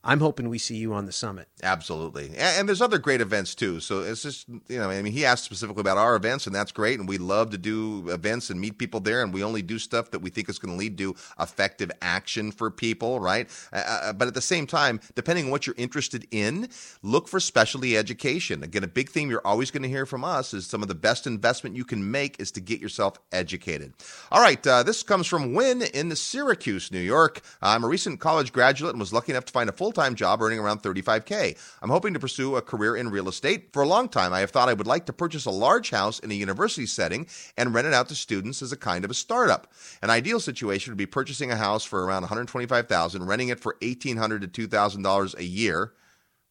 I'm hoping we see you on the summit. Absolutely. And, and, there's other great events too. So it's just, you know, I mean, he asked specifically about our events, and that's great. And we love to do events and meet people there. And we only do stuff that we think is going to lead to effective action for people, right? Uh, but at the same time, depending on what you're interested in, look for specialty education. Again, a big theme you're always going to hear from us is some of the best investment you can make is to get yourself educated. All right. Uh, this comes from Win in Syracuse, New York. I'm a recent college graduate and was lucky enough to find a full full time job earning around 35K. I'm hoping to pursue a career in real estate. For a long time, I have thought I would like to purchase a large house in a university setting and rent it out to students as a kind of a startup. An ideal situation would be purchasing a house for around 125,000, renting it for $1,800 to $2,000 a year.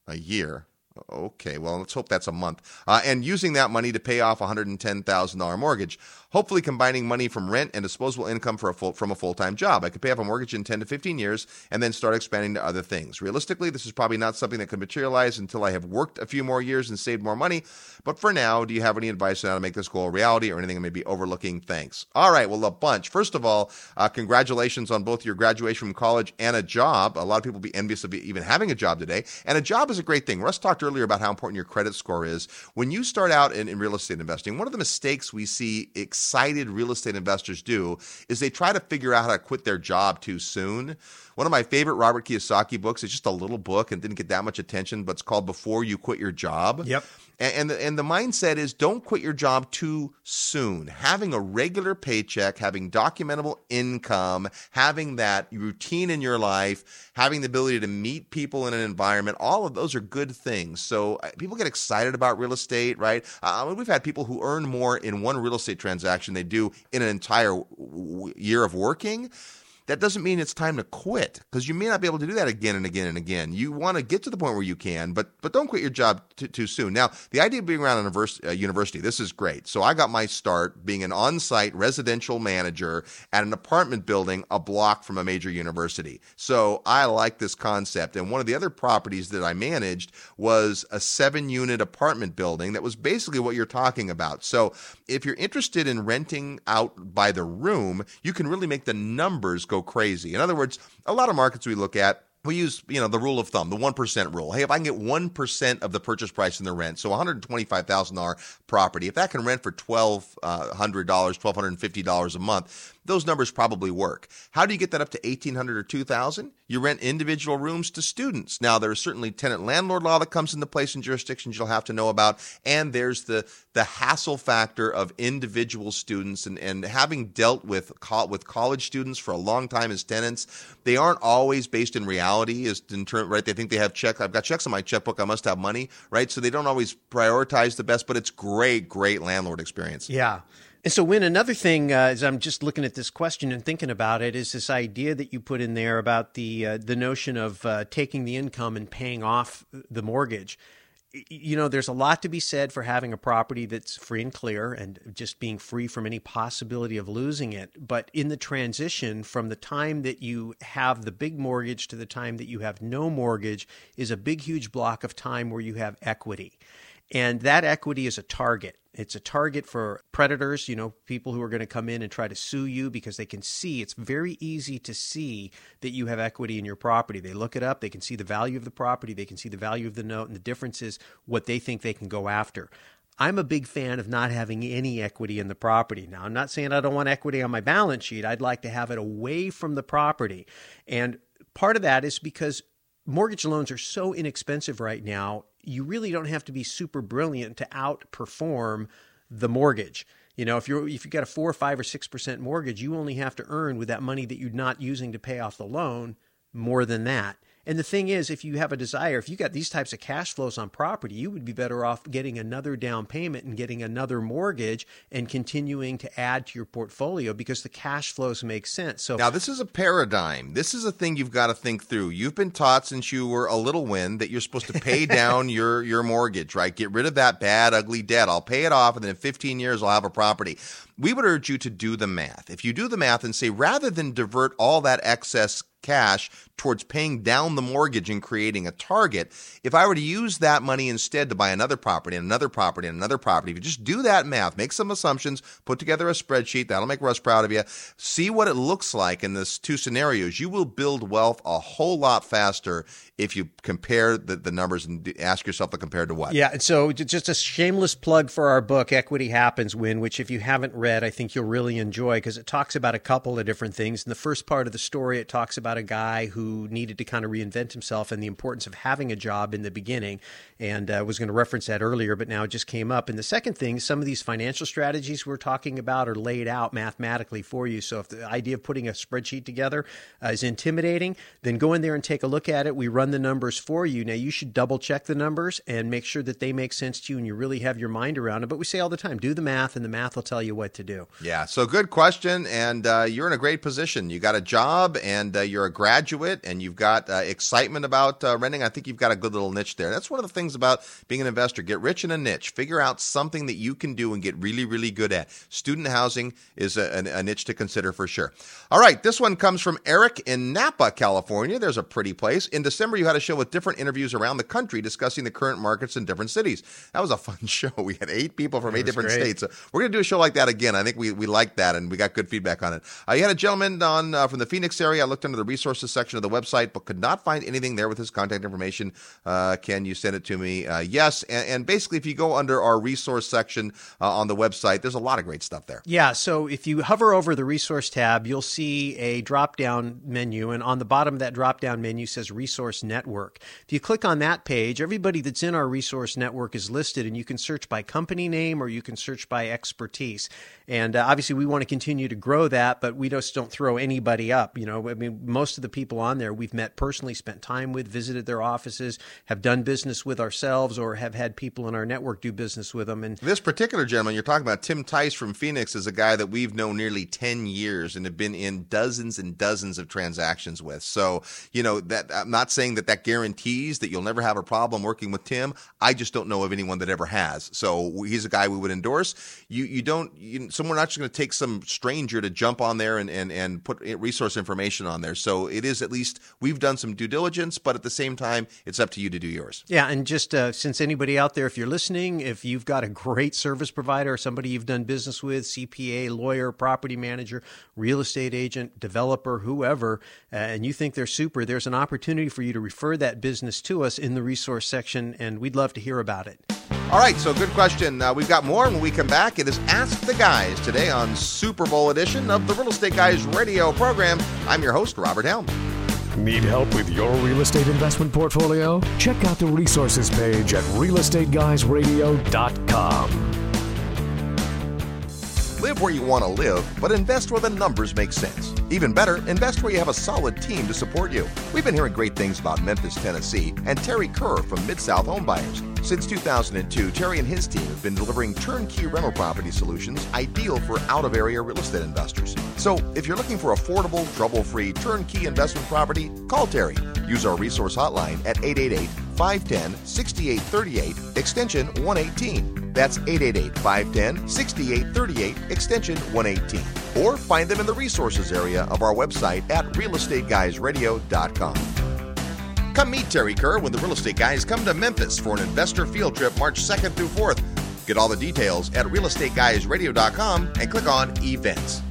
A year. Okay, well, let's hope that's a month. Uh, and using that money to pay off a $110,000 mortgage hopefully combining money from rent and disposable income a full, from a full time job. I could pay off a mortgage in 10 to 15 years and then start expanding to other things. Realistically, this is probably not something that could materialize until I have worked a few more years and saved more money. But for now, do you have any advice on how to make this goal a reality or anything I may be overlooking? Thanks. All right, well, a bunch. First of all, uh, congratulations on both your graduation from college and a job. A lot of people be envious of even having a job today. And a job is a great thing. Russ talked earlier about how important your credit score is. When you start out in, in real estate investing, one of the mistakes we see excited real estate investors do is they try to figure out how to quit their job too soon. One of my favorite Robert Kiyosaki books is just a little book and didn't get that much attention, but it's called Before You Quit Your Job. Yep. And, and the, and the mindset is don't quit your job too soon. Having a regular paycheck, having documentable income, having that routine in your life, having the ability to meet people in an environment, all of those are good things. So uh, people get excited about real estate, right? Uh, we've had people who earn more in one real estate transaction they do in an entire year of working that doesn't mean it's time to quit because you may not be able to do that again and again and again. You want to get to the point where you can, but but don't quit your job too, too soon. Now, the idea of being around a university, this is great. So I got my start being an on-site residential manager at an apartment building a block from a major university. So I like this concept. And one of the other properties that I managed was a seven-unit apartment building that was basically what you're talking about. So if you're interested in renting out by the room, you can really make the numbers go crazy. In other words, a lot of markets we look at, we use you know the rule of thumb the 1% rule hey if i can get 1% of the purchase price in the rent so $125000 property if that can rent for $1200 uh, $1250 a month those numbers probably work. How do you get that up to 1800 or 2000? You rent individual rooms to students. Now there's certainly tenant landlord law that comes into place in jurisdictions you'll have to know about and there's the the hassle factor of individual students and and having dealt with co- with college students for a long time as tenants, they aren't always based in reality as in right they think they have checks. I've got checks on my checkbook, I must have money, right? So they don't always prioritize the best, but it's great great landlord experience. Yeah. And so, when another thing, uh, as I'm just looking at this question and thinking about it, is this idea that you put in there about the uh, the notion of uh, taking the income and paying off the mortgage. You know, there's a lot to be said for having a property that's free and clear and just being free from any possibility of losing it. But in the transition from the time that you have the big mortgage to the time that you have no mortgage is a big, huge block of time where you have equity. And that equity is a target. It's a target for predators, you know, people who are going to come in and try to sue you because they can see it's very easy to see that you have equity in your property. They look it up, they can see the value of the property, they can see the value of the note, and the difference is what they think they can go after. I'm a big fan of not having any equity in the property. Now, I'm not saying I don't want equity on my balance sheet. I'd like to have it away from the property. And part of that is because mortgage loans are so inexpensive right now you really don't have to be super brilliant to outperform the mortgage. You know, if you're if you got a four or five or six percent mortgage, you only have to earn with that money that you're not using to pay off the loan more than that. And the thing is, if you have a desire, if you got these types of cash flows on property, you would be better off getting another down payment and getting another mortgage and continuing to add to your portfolio because the cash flows make sense. So now this is a paradigm. This is a thing you've got to think through. You've been taught since you were a little win that you're supposed to pay down your your mortgage, right? Get rid of that bad, ugly debt. I'll pay it off, and then in 15 years I'll have a property. We would urge you to do the math. If you do the math and say rather than divert all that excess cash towards paying down the mortgage and creating a target. If I were to use that money instead to buy another property and another property and another property, if you just do that math, make some assumptions, put together a spreadsheet, that'll make Russ proud of you. See what it looks like in this two scenarios. You will build wealth a whole lot faster if you compare the, the numbers and ask yourself the compared to what. Yeah, and so just a shameless plug for our book, Equity Happens When, which if you haven't read, I think you'll really enjoy because it talks about a couple of different things. In the first part of the story, it talks about a guy who needed to kind of reinvent himself and the importance of having a job in the beginning. And I uh, was going to reference that earlier, but now it just came up. And the second thing, some of these financial strategies we're talking about are laid out mathematically for you. So if the idea of putting a spreadsheet together uh, is intimidating, then go in there and take a look at it. We run the numbers for you. Now, you should double check the numbers and make sure that they make sense to you and you really have your mind around it. But we say all the time do the math, and the math will tell you what to do. Yeah. So, good question. And uh, you're in a great position. You got a job and uh, you're a graduate and you've got uh, excitement about uh, renting. I think you've got a good little niche there. That's one of the things about being an investor. Get rich in a niche, figure out something that you can do and get really, really good at. Student housing is a, a, niche to consider for sure. All right. This one comes from Eric in Napa, California. There's a pretty place. In December, you had a show with different interviews around the country discussing the current markets in different cities. That was a fun show. We had eight people from eight different great. states. So we're going to do a show like that again. I think we, we liked that and we got good feedback on it. Uh, you had a gentleman on uh, from the Phoenix area. I looked under the resources section of the website, but could not find anything there with his contact information. Uh, can you send it to me? Uh, yes. And, and, basically, if you go under our resource section uh, on the website, there's a lot of great stuff there. Yeah. So if you hover over the resource tab, you'll see a drop down menu. And on the bottom of that drop down menu says Resource Network. If you click on that page, everybody that's in our resource network is listed, and you can search by company name or you can search by expertise. And uh, obviously, we want to continue to grow that, but we just don't throw anybody up. You know, I mean, most of the people on there we've met personally, spent time with, visited their offices, have done business with ourselves, or have had people in our network do business with them. And this particular gentleman you're talking about, Tim Tice from Phoenix, is a guy that we've known nearly 10 years and have been in dozens and dozens of transactions with. So, you know, that I'm not saying that that guarantees that you'll never have a problem working with Tim. I just don't know of anyone that ever has. So he's a guy we would endorse. You you don't you, someone not just going to take some stranger to jump on there and, and, and put resource information on there. So it is at least we've done some due diligence, but at the same time, it's up to you to do yours. Yeah, and just uh, since anybody out there, if you're listening, if you've got a great service provider, somebody you've done business with, CPA, lawyer, property manager, real estate agent, developer, whoever, uh, and you think they're super, there's an opportunity for you to refer that business to us in the resource section, and we'd love to hear about it. All right, so good question. Uh, we've got more when we come back. It is Ask the Guys today on Super Bowl edition of the Real Estate Guys radio program. I'm your host, Robert Helm. Need help with your real estate investment portfolio? Check out the resources page at realestateguysradio.com. Live where you want to live, but invest where the numbers make sense. Even better, invest where you have a solid team to support you. We've been hearing great things about Memphis, Tennessee, and Terry Kerr from Mid South Home Buyers. Since 2002, Terry and his team have been delivering turnkey rental property solutions ideal for out of area real estate investors. So, if you're looking for affordable, trouble free, turnkey investment property, call Terry. Use our resource hotline at 888 510 6838, extension 118. That's 888 510 6838, extension 118. Or find them in the resources area of our website at realestateguysradio.com. Come meet Terry Kerr when the real estate guys come to Memphis for an investor field trip March 2nd through 4th. Get all the details at realestateguysradio.com and click on events.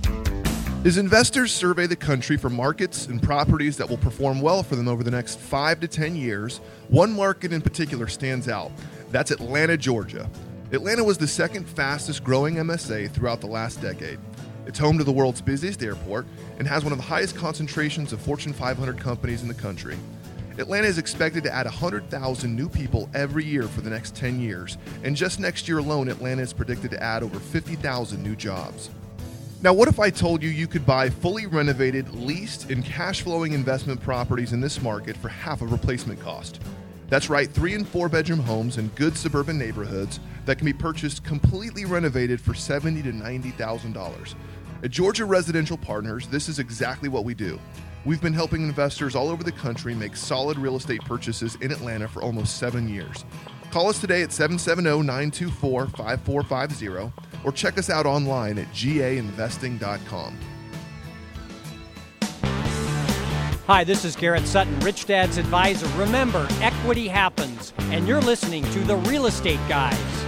As investors survey the country for markets and properties that will perform well for them over the next five to 10 years, one market in particular stands out. That's Atlanta, Georgia. Atlanta was the second fastest growing MSA throughout the last decade. It's home to the world's busiest airport and has one of the highest concentrations of Fortune 500 companies in the country. Atlanta is expected to add 100,000 new people every year for the next 10 years, and just next year alone, Atlanta is predicted to add over 50,000 new jobs. Now, what if I told you you could buy fully renovated, leased, and cash flowing investment properties in this market for half of replacement cost? That's right, three and four bedroom homes in good suburban neighborhoods that can be purchased completely renovated for seventy to ninety thousand dollars. At Georgia Residential Partners, this is exactly what we do. We've been helping investors all over the country make solid real estate purchases in Atlanta for almost seven years. Call us today at 770 924 5450 or check us out online at gainvesting.com. Hi, this is Garrett Sutton, Rich Dad's advisor. Remember, equity happens, and you're listening to The Real Estate Guys.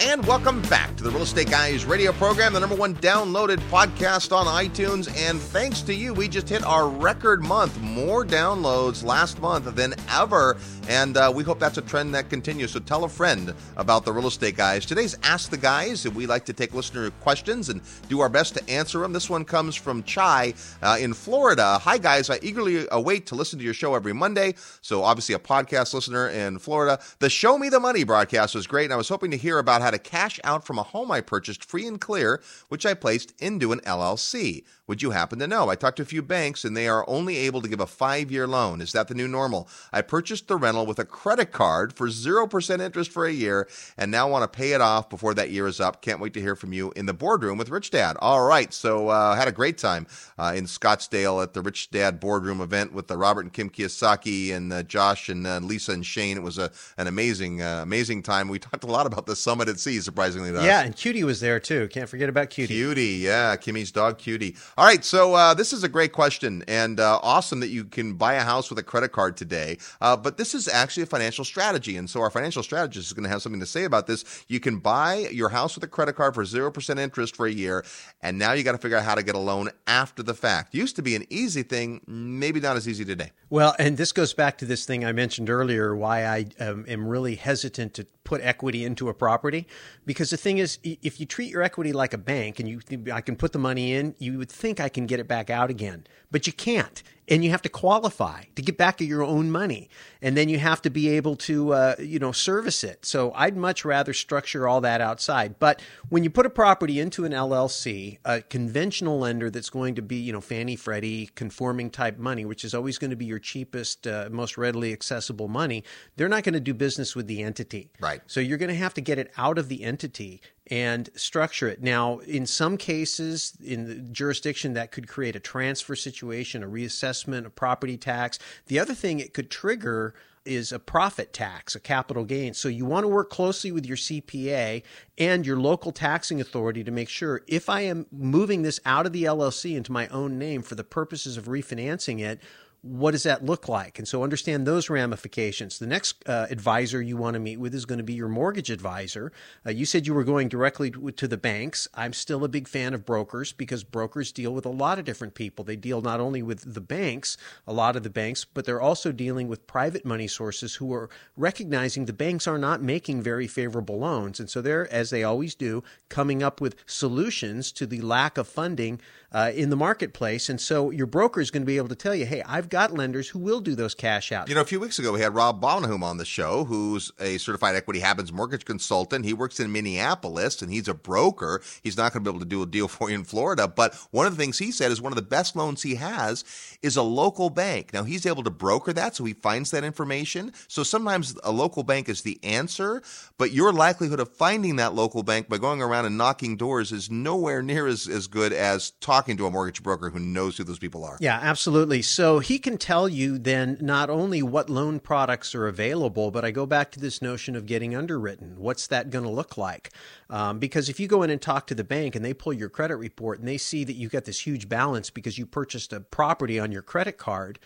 And welcome back to the Real Estate Guys radio program, the number one downloaded podcast on iTunes. And thanks to you, we just hit our record month. More downloads last month than ever. And uh, we hope that's a trend that continues. So tell a friend about the Real Estate Guys. Today's Ask the Guys, and we like to take listener questions and do our best to answer them. This one comes from Chai uh, in Florida. Hi, guys. I eagerly await to listen to your show every Monday. So, obviously, a podcast listener in Florida. The Show Me the Money broadcast was great, and I was hoping to hear about how to cash out from a home I purchased free and clear, which I placed into an LLC. Would you happen to know? I talked to a few banks and they are only able to give a five year loan. Is that the new normal? I purchased the rental with a credit card for 0% interest for a year and now want to pay it off before that year is up. Can't wait to hear from you in the boardroom with Rich Dad. All right. So, uh, had a great time uh, in Scottsdale at the Rich Dad boardroom event with the Robert and Kim Kiyosaki and uh, Josh and uh, Lisa and Shane. It was a, an amazing, uh, amazing time. We talked a lot about the summit at sea, surprisingly enough. Yeah. And Cutie was there too. Can't forget about Cutie. Cutie. Yeah. Kimmy's dog, Cutie. All right, so uh, this is a great question, and uh, awesome that you can buy a house with a credit card today. Uh, but this is actually a financial strategy, and so our financial strategist is going to have something to say about this. You can buy your house with a credit card for zero percent interest for a year, and now you got to figure out how to get a loan after the fact. Used to be an easy thing, maybe not as easy today. Well, and this goes back to this thing I mentioned earlier why I um, am really hesitant to put equity into a property because the thing is if you treat your equity like a bank and you I can put the money in, you would think I can get it back out again, but you can't and you have to qualify to get back your own money. And then you have to be able to uh, you know service it. So i'd much rather structure all that outside. But when you put a property into an llc a conventional lender that's going to be you know fannie freddie conforming type money which is always going to be your cheapest uh, most readily accessible money they're not going to do business with the entity. Right. So you're going to have to get it out of the entity and structure it. Now, in some cases, in the jurisdiction, that could create a transfer situation, a reassessment, a property tax. The other thing it could trigger is a profit tax, a capital gain. So you want to work closely with your CPA and your local taxing authority to make sure if I am moving this out of the LLC into my own name for the purposes of refinancing it, what does that look like? And so understand those ramifications. The next uh, advisor you want to meet with is going to be your mortgage advisor. Uh, you said you were going directly to the banks. I'm still a big fan of brokers because brokers deal with a lot of different people. They deal not only with the banks, a lot of the banks, but they're also dealing with private money sources who are recognizing the banks are not making very favorable loans. And so they're, as they always do, coming up with solutions to the lack of funding uh, in the marketplace. And so your broker is going to be able to tell you, hey, I've got lenders who will do those cash outs. You know, a few weeks ago, we had Rob Bonahum on the show, who's a certified Equity Happens mortgage consultant. He works in Minneapolis and he's a broker. He's not going to be able to do a deal for you in Florida. But one of the things he said is one of the best loans he has is a local bank. Now, he's able to broker that, so he finds that information. So sometimes a local bank is the answer, but your likelihood of finding that local bank by going around and knocking doors is nowhere near as, as good as talking talking to a mortgage broker who knows who those people are. Yeah, absolutely. So he can tell you then not only what loan products are available, but I go back to this notion of getting underwritten. What's that going to look like? Um, because if you go in and talk to the bank and they pull your credit report and they see that you've got this huge balance because you purchased a property on your credit card,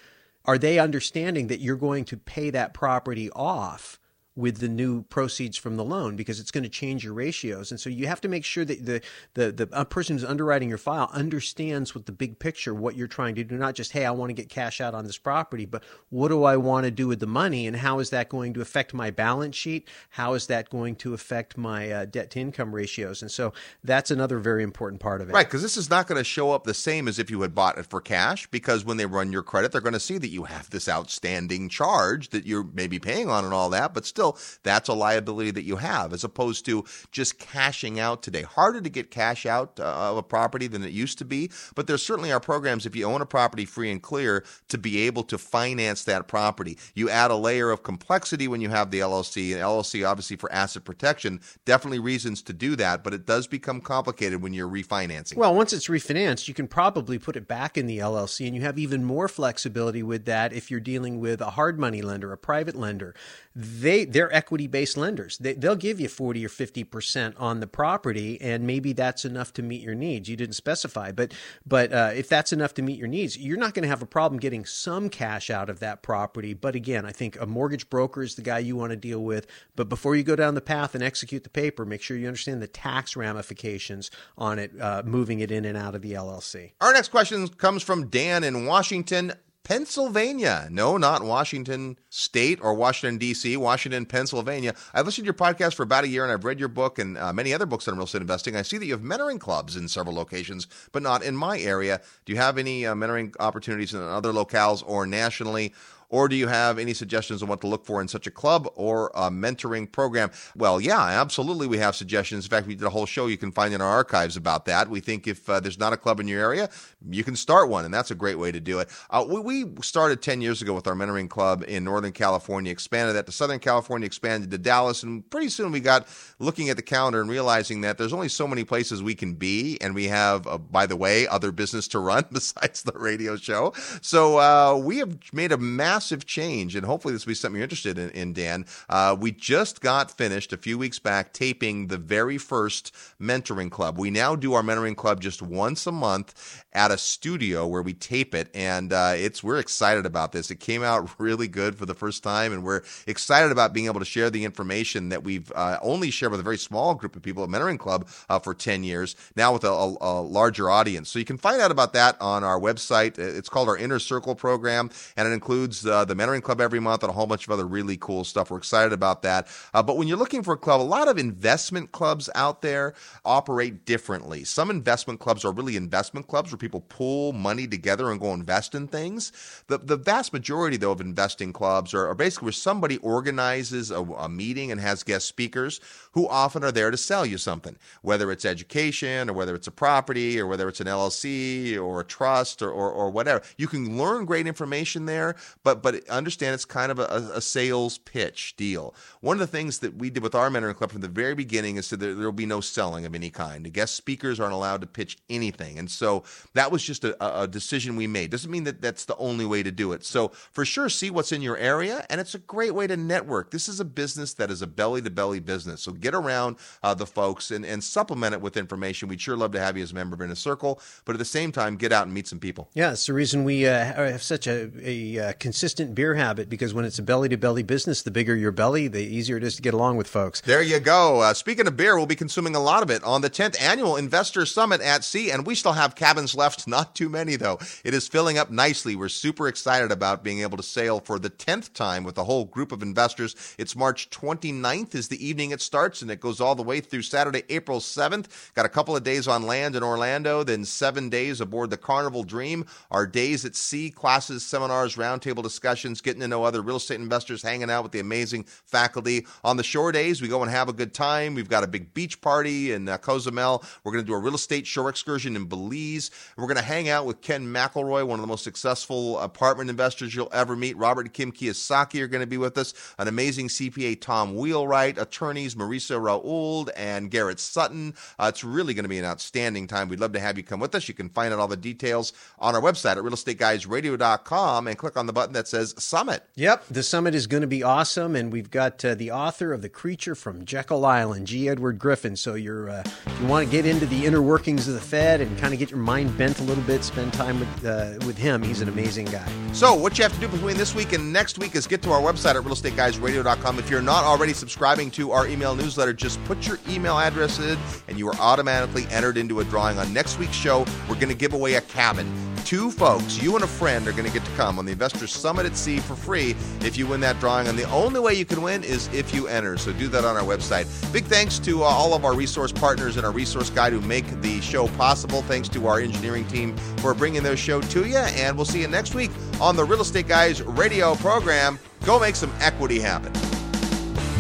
are they understanding that you're going to pay that property off? With the new proceeds from the loan because it's going to change your ratios. And so you have to make sure that the, the, the person who's underwriting your file understands what the big picture, what you're trying to do, not just, hey, I want to get cash out on this property, but what do I want to do with the money and how is that going to affect my balance sheet? How is that going to affect my uh, debt to income ratios? And so that's another very important part of it. Right, because this is not going to show up the same as if you had bought it for cash because when they run your credit, they're going to see that you have this outstanding charge that you're maybe paying on and all that, but still still that's a liability that you have as opposed to just cashing out today. Harder to get cash out uh, of a property than it used to be, but there certainly are programs if you own a property free and clear to be able to finance that property. You add a layer of complexity when you have the LLC, and LLC obviously for asset protection, definitely reasons to do that, but it does become complicated when you're refinancing. Well, once it's refinanced, you can probably put it back in the LLC and you have even more flexibility with that if you're dealing with a hard money lender, a private lender. They they're equity based lenders. They, they'll give you 40 or 50% on the property, and maybe that's enough to meet your needs. You didn't specify, but, but uh, if that's enough to meet your needs, you're not going to have a problem getting some cash out of that property. But again, I think a mortgage broker is the guy you want to deal with. But before you go down the path and execute the paper, make sure you understand the tax ramifications on it, uh, moving it in and out of the LLC. Our next question comes from Dan in Washington. Pennsylvania. No, not Washington State or Washington, D.C., Washington, Pennsylvania. I've listened to your podcast for about a year and I've read your book and uh, many other books on real estate investing. I see that you have mentoring clubs in several locations, but not in my area. Do you have any uh, mentoring opportunities in other locales or nationally? Or do you have any suggestions on what to look for in such a club or a mentoring program? Well, yeah, absolutely. We have suggestions. In fact, we did a whole show you can find in our archives about that. We think if uh, there's not a club in your area, you can start one, and that's a great way to do it. Uh, we, we, started 10 years ago with our mentoring club in Northern California, expanded that to Southern California, expanded to Dallas, and pretty soon we got looking at the calendar and realizing that there's only so many places we can be, and we have, uh, by the way, other business to run besides the radio show. So uh, we have made a massive massive change, and hopefully this will be something you're interested in, in Dan. Uh, we just got finished a few weeks back taping the very first mentoring club. We now do our mentoring club just once a month at a studio where we tape it, and uh, it's we're excited about this. It came out really good for the first time, and we're excited about being able to share the information that we've uh, only shared with a very small group of people at Mentoring Club uh, for 10 years, now with a, a, a larger audience. So you can find out about that on our website. It's called our Inner Circle program, and it includes uh, the Mentoring Club every month and a whole bunch of other really cool stuff. We're excited about that. Uh, but when you're looking for a club, a lot of investment clubs out there operate differently. Some investment clubs are really investment clubs where people pull money together and go invest in things. The, the vast majority, though, of investing clubs are, are basically where somebody organizes a, a meeting and has guest speakers who often are there to sell you something, whether it's education or whether it's a property or whether it's an LLC or a trust or, or, or whatever. You can learn great information there, but but understand it's kind of a, a, sales pitch deal. One of the things that we did with our mentoring club from the very beginning is that there will be no selling of any kind. The guest speakers aren't allowed to pitch anything, and so that was just a, a decision we made. Doesn't mean that that's the only way to do it. So for sure, see what's in your area, and it's a great way to network. This is a business that is a belly to belly business. So get around uh, the folks and, and supplement it with information. We'd sure love to have you as a member of Inner Circle, but at the same time, get out and meet some people. Yeah, it's the reason we uh, have such a, a, a consistent beer habit because when it's a belly to belly business, the bigger your belly, the easier it is to get along with folks. There you go. Uh, speaking of beer, we'll be consuming a lot of it on the 10th annual Investor Summit at Sea, and we still have cabins left. Not too many, though. It is filling up nicely. We're super excited about being able to sail for the 10th time with a whole group of investors. It's March 29th is the evening it starts, and it goes all the way through Saturday, April 7th. Got a couple of days on land in Orlando, then seven days aboard the Carnival Dream. Our days at sea, classes, seminars, roundtable discussions, getting to know other real estate investors, hanging out with the amazing faculty. On the shore days, we go and have a good time. We've got a big beach party in uh, Cozumel. We're going to do a real estate shore excursion in Belize. We're going to hang out with Ken McElroy, one of the most successful apartment investors you'll ever meet. Robert Kim Kiyosaki are going to be with us. An amazing CPA, Tom Wheelwright, attorneys Mauricio Rauld and Garrett Sutton. Uh, it's really going to be an outstanding time. We'd love to have you come with us. You can find out all the details on our website at realestateguysradio.com and click on the button that says Summit. Yep, the summit is going to be awesome, and we've got uh, the author of The Creature from Jekyll Island, G. Edward Griffin. So you're uh, you want to get into the inner workings of the Fed and kind of get your mind bent a little bit, spend time with uh, with him. He's an amazing guy. So what you have to do between this week and next week is get to our website at realestateguysradio.com. If you're not already subscribing to our email newsletter, just put your email address in, and you are automatically entered into a drawing on next week's show. We're going to give away a cabin. Two folks, you and a friend, are going to get to come on the Investor Summit at Sea for free if you win that drawing. And the only way you can win is if you enter. So do that on our website. Big thanks to uh, all of our resource partners and our resource guide who make the show possible. Thanks to our engineering team for bringing their show to you. And we'll see you next week on the Real Estate Guys radio program. Go make some equity happen.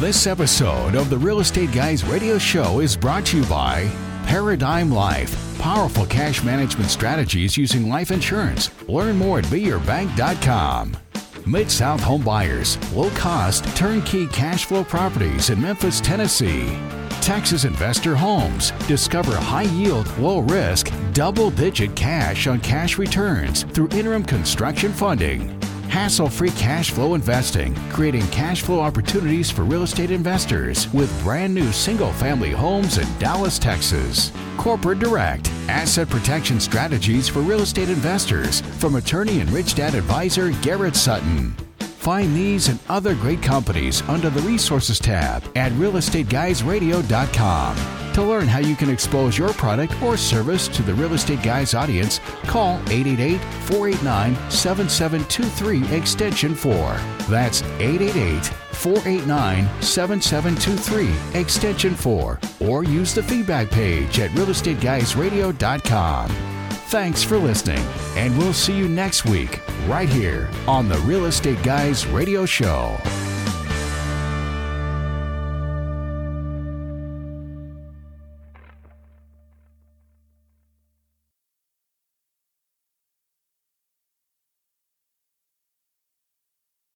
This episode of the Real Estate Guys radio show is brought to you by Paradigm Life. Powerful cash management strategies using life insurance. Learn more at beyourbank.com. Mid South Home Buyers, low cost, turnkey cash flow properties in Memphis, Tennessee. Texas Investor Homes. Discover high yield, low risk, double digit cash on cash returns through interim construction funding. Hassle free cash flow investing, creating cash flow opportunities for real estate investors with brand new single family homes in Dallas, Texas. Corporate Direct, asset protection strategies for real estate investors from attorney and rich dad advisor Garrett Sutton. Find these and other great companies under the Resources tab at realestateguysradio.com. To learn how you can expose your product or service to the Real Estate Guys audience, call 888 489 7723 Extension 4. That's 888 489 7723 Extension 4. Or use the feedback page at realestateguysradio.com. Thanks for listening, and we'll see you next week right here on the Real Estate Guys Radio Show.